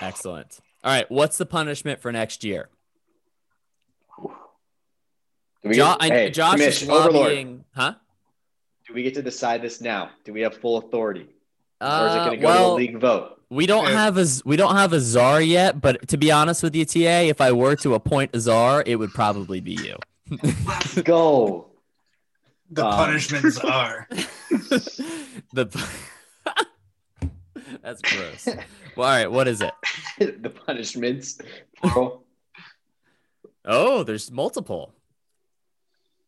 excellent. All right, what's the punishment for next year? Do we Jo- get, I- hey, Josh Commish, is Overlord, lobbying, huh? do we get to decide this now? Do we have full authority, or is it Uh, going to go well, to a league vote? We don't have a we don't have a czar yet, but to be honest with you, TA, if I were to appoint a czar, it would probably be you. Let's go. The Um, punishments are the that's gross. Well, all right, what is it? the punishments. Plural. Oh, there's multiple.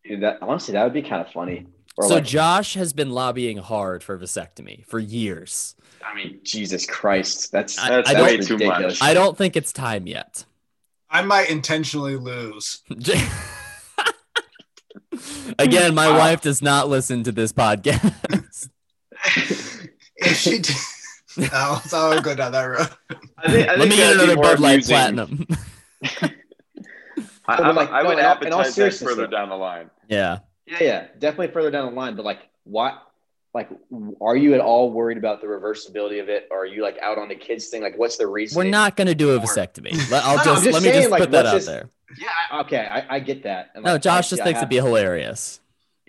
Dude, that honestly, that would be kind of funny. Or so like, Josh has been lobbying hard for vasectomy for years. I mean, Jesus Christ, that's I- That's I way don't- too ridiculous. much. I don't think it's time yet. I might intentionally lose. Again, my Wow. wife does not listen to this podcast. If she did, no, oh, so I would go down that road. I think, I Let me get another more Bud Light amusing. Platinum. I, But, I, like, I no, would in all- in all advertise that further though. down the line. yeah. Yeah, yeah, definitely further down the line. But like, what? Like, are you at all worried about the reversibility of it? Or are you like out on the kids thing? Like, what's the reason? We're not going to do a vasectomy. Let, I'll No, I'm just, just let me just like, put that out just- there. Yeah. Okay, I, I get that. And, No, like, Josh just I thinks have- it'd be hilarious.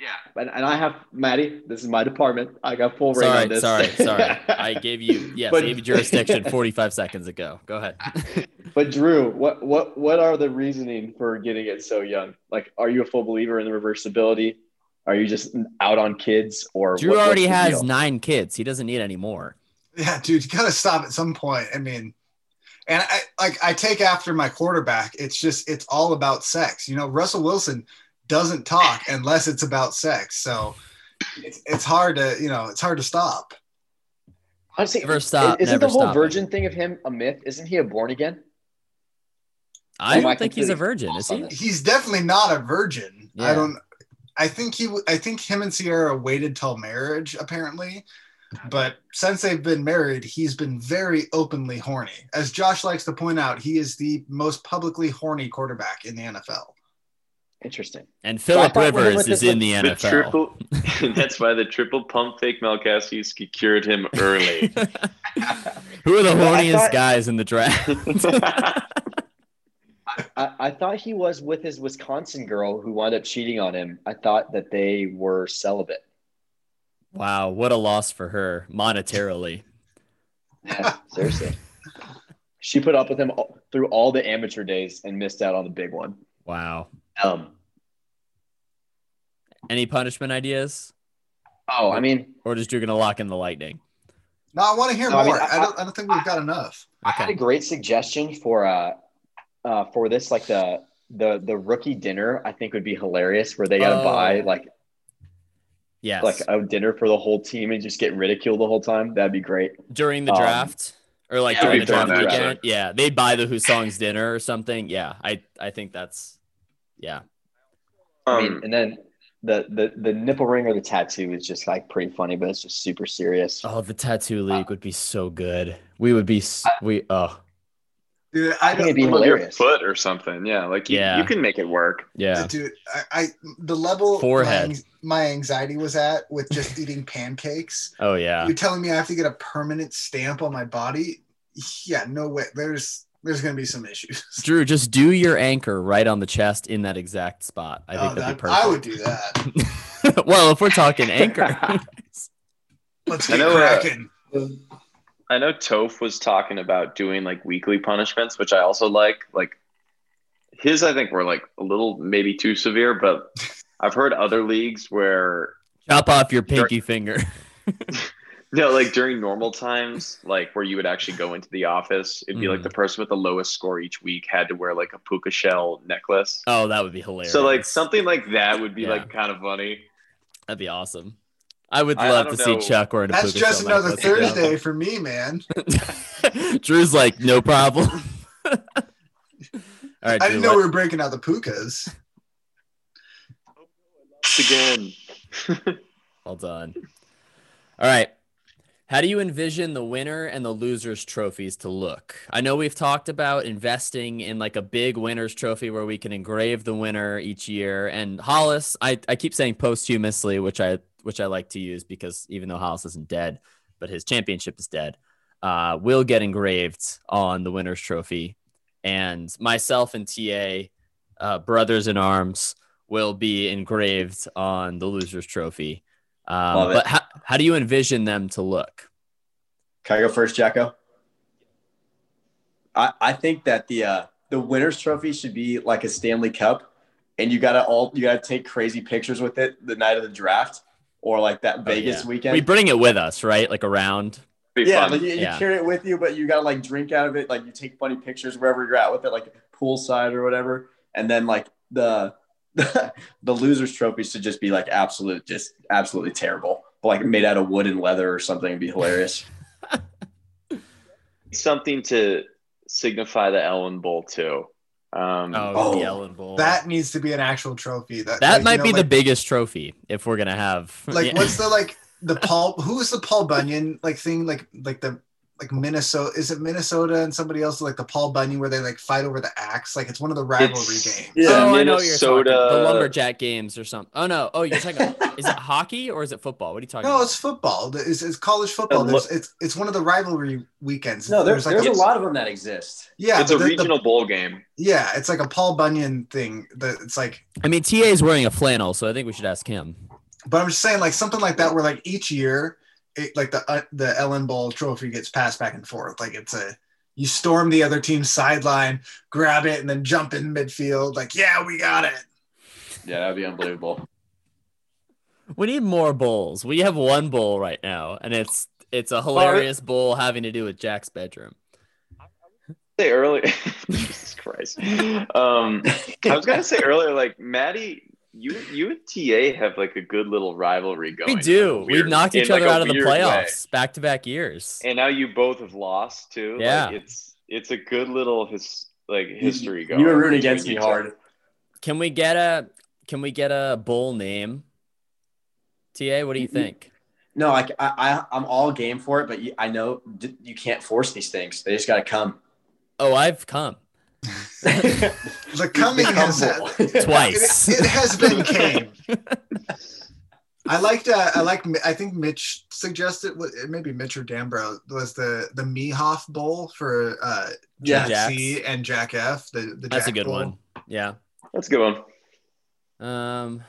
Yeah, and, and I have Maddie. This is my department. I got full reign Sorry, on this. sorry, sorry. I gave you yes, But- I gave you jurisdiction 45 seconds ago. Go ahead. But Drew, what what what are the reasoning for getting it so young? Like, are you a full believer in the reversibility? Are you just out on kids, or Drew what- already has deal? nine kids. He doesn't need any more. Yeah, dude, you gotta stop at some point. I mean, and I like I take after my quarterback. It's just it's all about sex. You know, Russell Wilson doesn't talk unless it's about sex. So it's, it's hard to you know it's hard to stop. Honestly, Never stop, Isn't never the whole stopping. virgin thing of him a myth? Isn't he a born again? I don't think he's a virgin, is he? He's definitely not a virgin. I don't. I think he. I think him and Ciara waited till marriage apparently, but since they've been married, he's been very openly horny. As Josh likes to point out, he is the most publicly horny quarterback in the NFL. Interesting. And Philip thought when he Rivers is in the The NFL. triple, that's why the triple pump fake Melkowski cured him early. Who are the horniest thought- guys in the draft? I, I thought he was with his Wisconsin girl who wound up cheating on him. I thought that they were celibate. wow, what a loss for her monetarily. Yeah, seriously. She put up with him all, through all the amateur days and missed out on the big one. Wow. Um. Any punishment ideas? Oh, I mean, Or just you're gonna lock in the lightning? No, I want to hear No, I mean, more. I, I- don't. I don't think we've got enough. I had a great suggestion for uh, uh for this like the the the rookie dinner. I think would be hilarious where they got to Oh. buy like Yes. like a dinner for the whole team and just get ridiculed the whole time. That'd be great. during the Um, draft or like yeah, during the draft weekend. Yeah, they buy the Who Songs dinner or something. Yeah, I I think that's yeah. I mean, Um, and then the the the nipple ring or the tattoo is just like pretty funny, but it's just super serious. Oh, the tattoo league would be so good. We would be s- we oh Dude, I I think don't. it'd be on your foot or something. Yeah, like you, Yeah. you can make it work. yeah. Dude, I, I the level Forehead. My, my anxiety was at with just eating pancakes. Oh yeah. You're telling me I have to get a permanent stamp on my body? Yeah, no way. There's there's gonna be some issues. Drew, just do your anchor right on the chest in that exact spot. I think Oh, that'd be perfect. I would do that. well, if we're talking anchor. Let's I get know, uh, cracking. I know Toph was talking about doing like weekly punishments, which I also like. Like his, I think were like a little maybe too severe, but I've heard other leagues where Chop off your pinky finger. No, like during normal times, like where you would actually go into the office, it'd be like Mhm. the person with the lowest score each week had to wear like a puka shell necklace. Oh, that would be hilarious. So like something like that would be Yeah. like kind of funny. that'd be awesome. I would I- I love to don't see. Chuck wearing a That's puka just shell another necklace again. Thursday for me, man. Drew's like, no problem. All right, I didn't know what- we were breaking out the pukas. Again. Well done. All right. How do you envision the winner and the losers trophies to look? I know we've talked about investing in like a big winners trophy where we can engrave the winner each year. And Hollis, I, I keep saying posthumously, which I which I like to use because even though Hollis isn't dead, but his championship is dead, uh, will get engraved on the winners trophy. And myself and TA, uh, brothers in arms, will be engraved on the losers trophy. Um, but how, how do you envision them to look? Can I go first, Jacko? I, I think that the uh, the winners trophy should be like a Stanley Cup, and you gotta all you gotta take crazy pictures with it the night of the draft or like that Vegas Oh, Yeah. weekend. We bring it with us, right? Like around. Be yeah, like you, you Yeah. carry it with you, but you gotta like drink out of it. Like you take funny pictures wherever you're at with it, like poolside or whatever. And then like the the losers trophy should just be like absolute, just absolutely terrible. Like made out of wood and leather or something would be hilarious. Something to signify the Ellen Bowl too. Um, Oh, Oh, the Ellen Bowl. That needs to be an actual trophy. That That like, you might know, be the biggest trophy if we're gonna have. like Yeah. what's the like the Paul who is the Paul Bunyan like thing like like the like Minnesota is it Minnesota and somebody else like the Paul Bunyan where they like fight over the axe like it's one of the rivalry It's- games. Yeah. oh, I know you're talking. Minnesota- The lumberjack games or something. Oh no. Oh, you're talking. is it hockey or is it football? What are you talking No, about? it's football. It's, it's college football. There's, it's it's one of the rivalry weekends. No, there's, like there's a a, lot of them that exist. yeah, it's a but the- the- regional bowl game. yeah, it's like a Paul Bunyan thing. That it's like, I mean, TA is wearing a flannel, so I think we should ask him. but I'm just saying like something like that where like each year, it, like the uh, the Ellen Bowl trophy gets passed back and forth. Like it's a you storm the other team's sideline, grab it, and then jump in midfield. Like yeah, we got it. Yeah, that'd be unbelievable. We need more bowls. We have one bowl right now, and it's it's a hilarious bowl having to do with Jack's bedroom. Say earlier, Jesus Christ. Um, I was gonna say earlier, like Maddie, you you and TA have like a good little rivalry going. We do. like, a We've knocked each in, like, other out of the playoffs back to back years. and now you both have lost too. Yeah. like, it's it's a good little his like history going. You were rooting against me hard. Can we get a can we get a bull name? TA, what do you think? No, like I, I, I'm all game for it, but you, I know you can't force these things. They just got to come. Oh, I've come The coming has twice. It, it has been came. I liked. Uh, I like. I think Mitch suggested. It. Maybe Mitch or Dambro was the the Mehoff Bowl for uh, Yeah. Jack C and Jack F. The, the That's a good Bowl. one. Yeah. That's a good one. Um.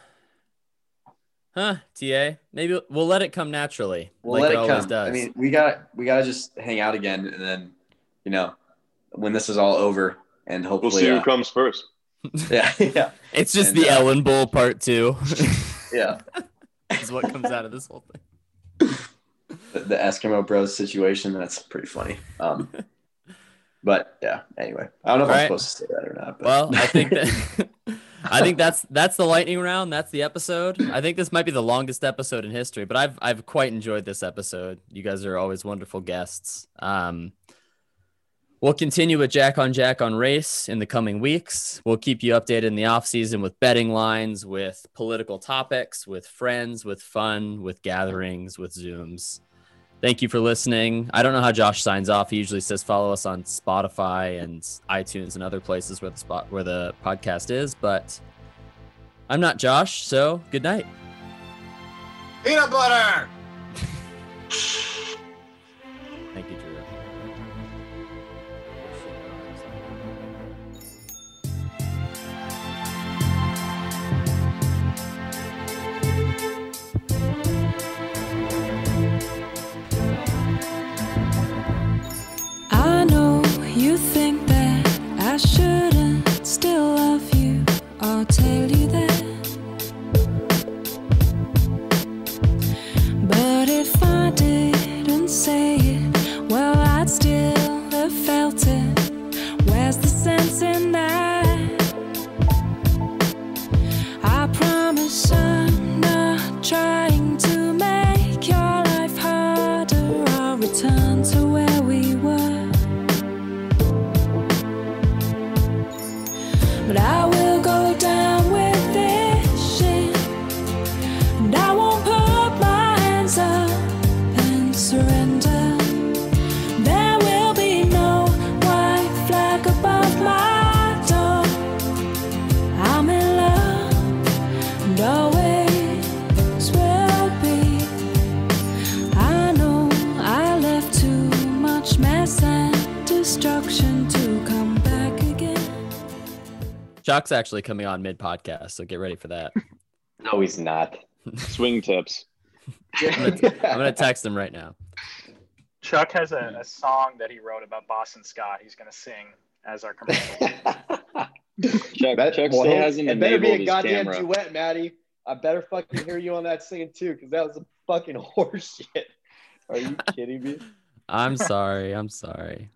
Huh, TA. Maybe we'll let it come naturally, We'll like let it it come. does. I mean, we got we got to just hang out again, and then you know when this is all over, and We'll hopefully, see who uh, comes first. yeah, yeah, it's just and, the uh, Ellen Bowl part two. yeah. is what comes out of this whole thing. The, the Eskimo Bros situation. That's pretty funny. Um, but yeah. Anyway, I don't know if All I'm right. supposed to say that or not. But. Well, I think that I think that's that's the lightning round. That's the episode. I think this might be the longest episode in history, but I've I've quite enjoyed this episode. You guys are always wonderful guests. Um, we'll continue with Jack on Jack on race in the coming weeks. We'll keep you updated in the off season with betting lines, with political topics, with friends, with fun, with gatherings, with zooms. Thank you for listening. I don't know how Josh signs off. He usually says follow us on Spotify and iTunes and other places where the spot where the podcast is, but I'm not Josh, so good night. Peanut butter. Thank you, Drew. I shouldn't still love you. Jock's actually coming on mid podcast, so get ready for that. No, he's not. Swing tips. I'm gonna, I'm gonna text him right now. Chuck has a, a song that he wrote about Boston Scott. He's going to sing as our commercial. Chuck, Bet- Chuck well, still hasn't it better be a goddamn camera. duet, Maddie. I better fucking hear you on that singing too, because that was a fucking horse shit. Are you kidding me? I'm sorry. I'm sorry.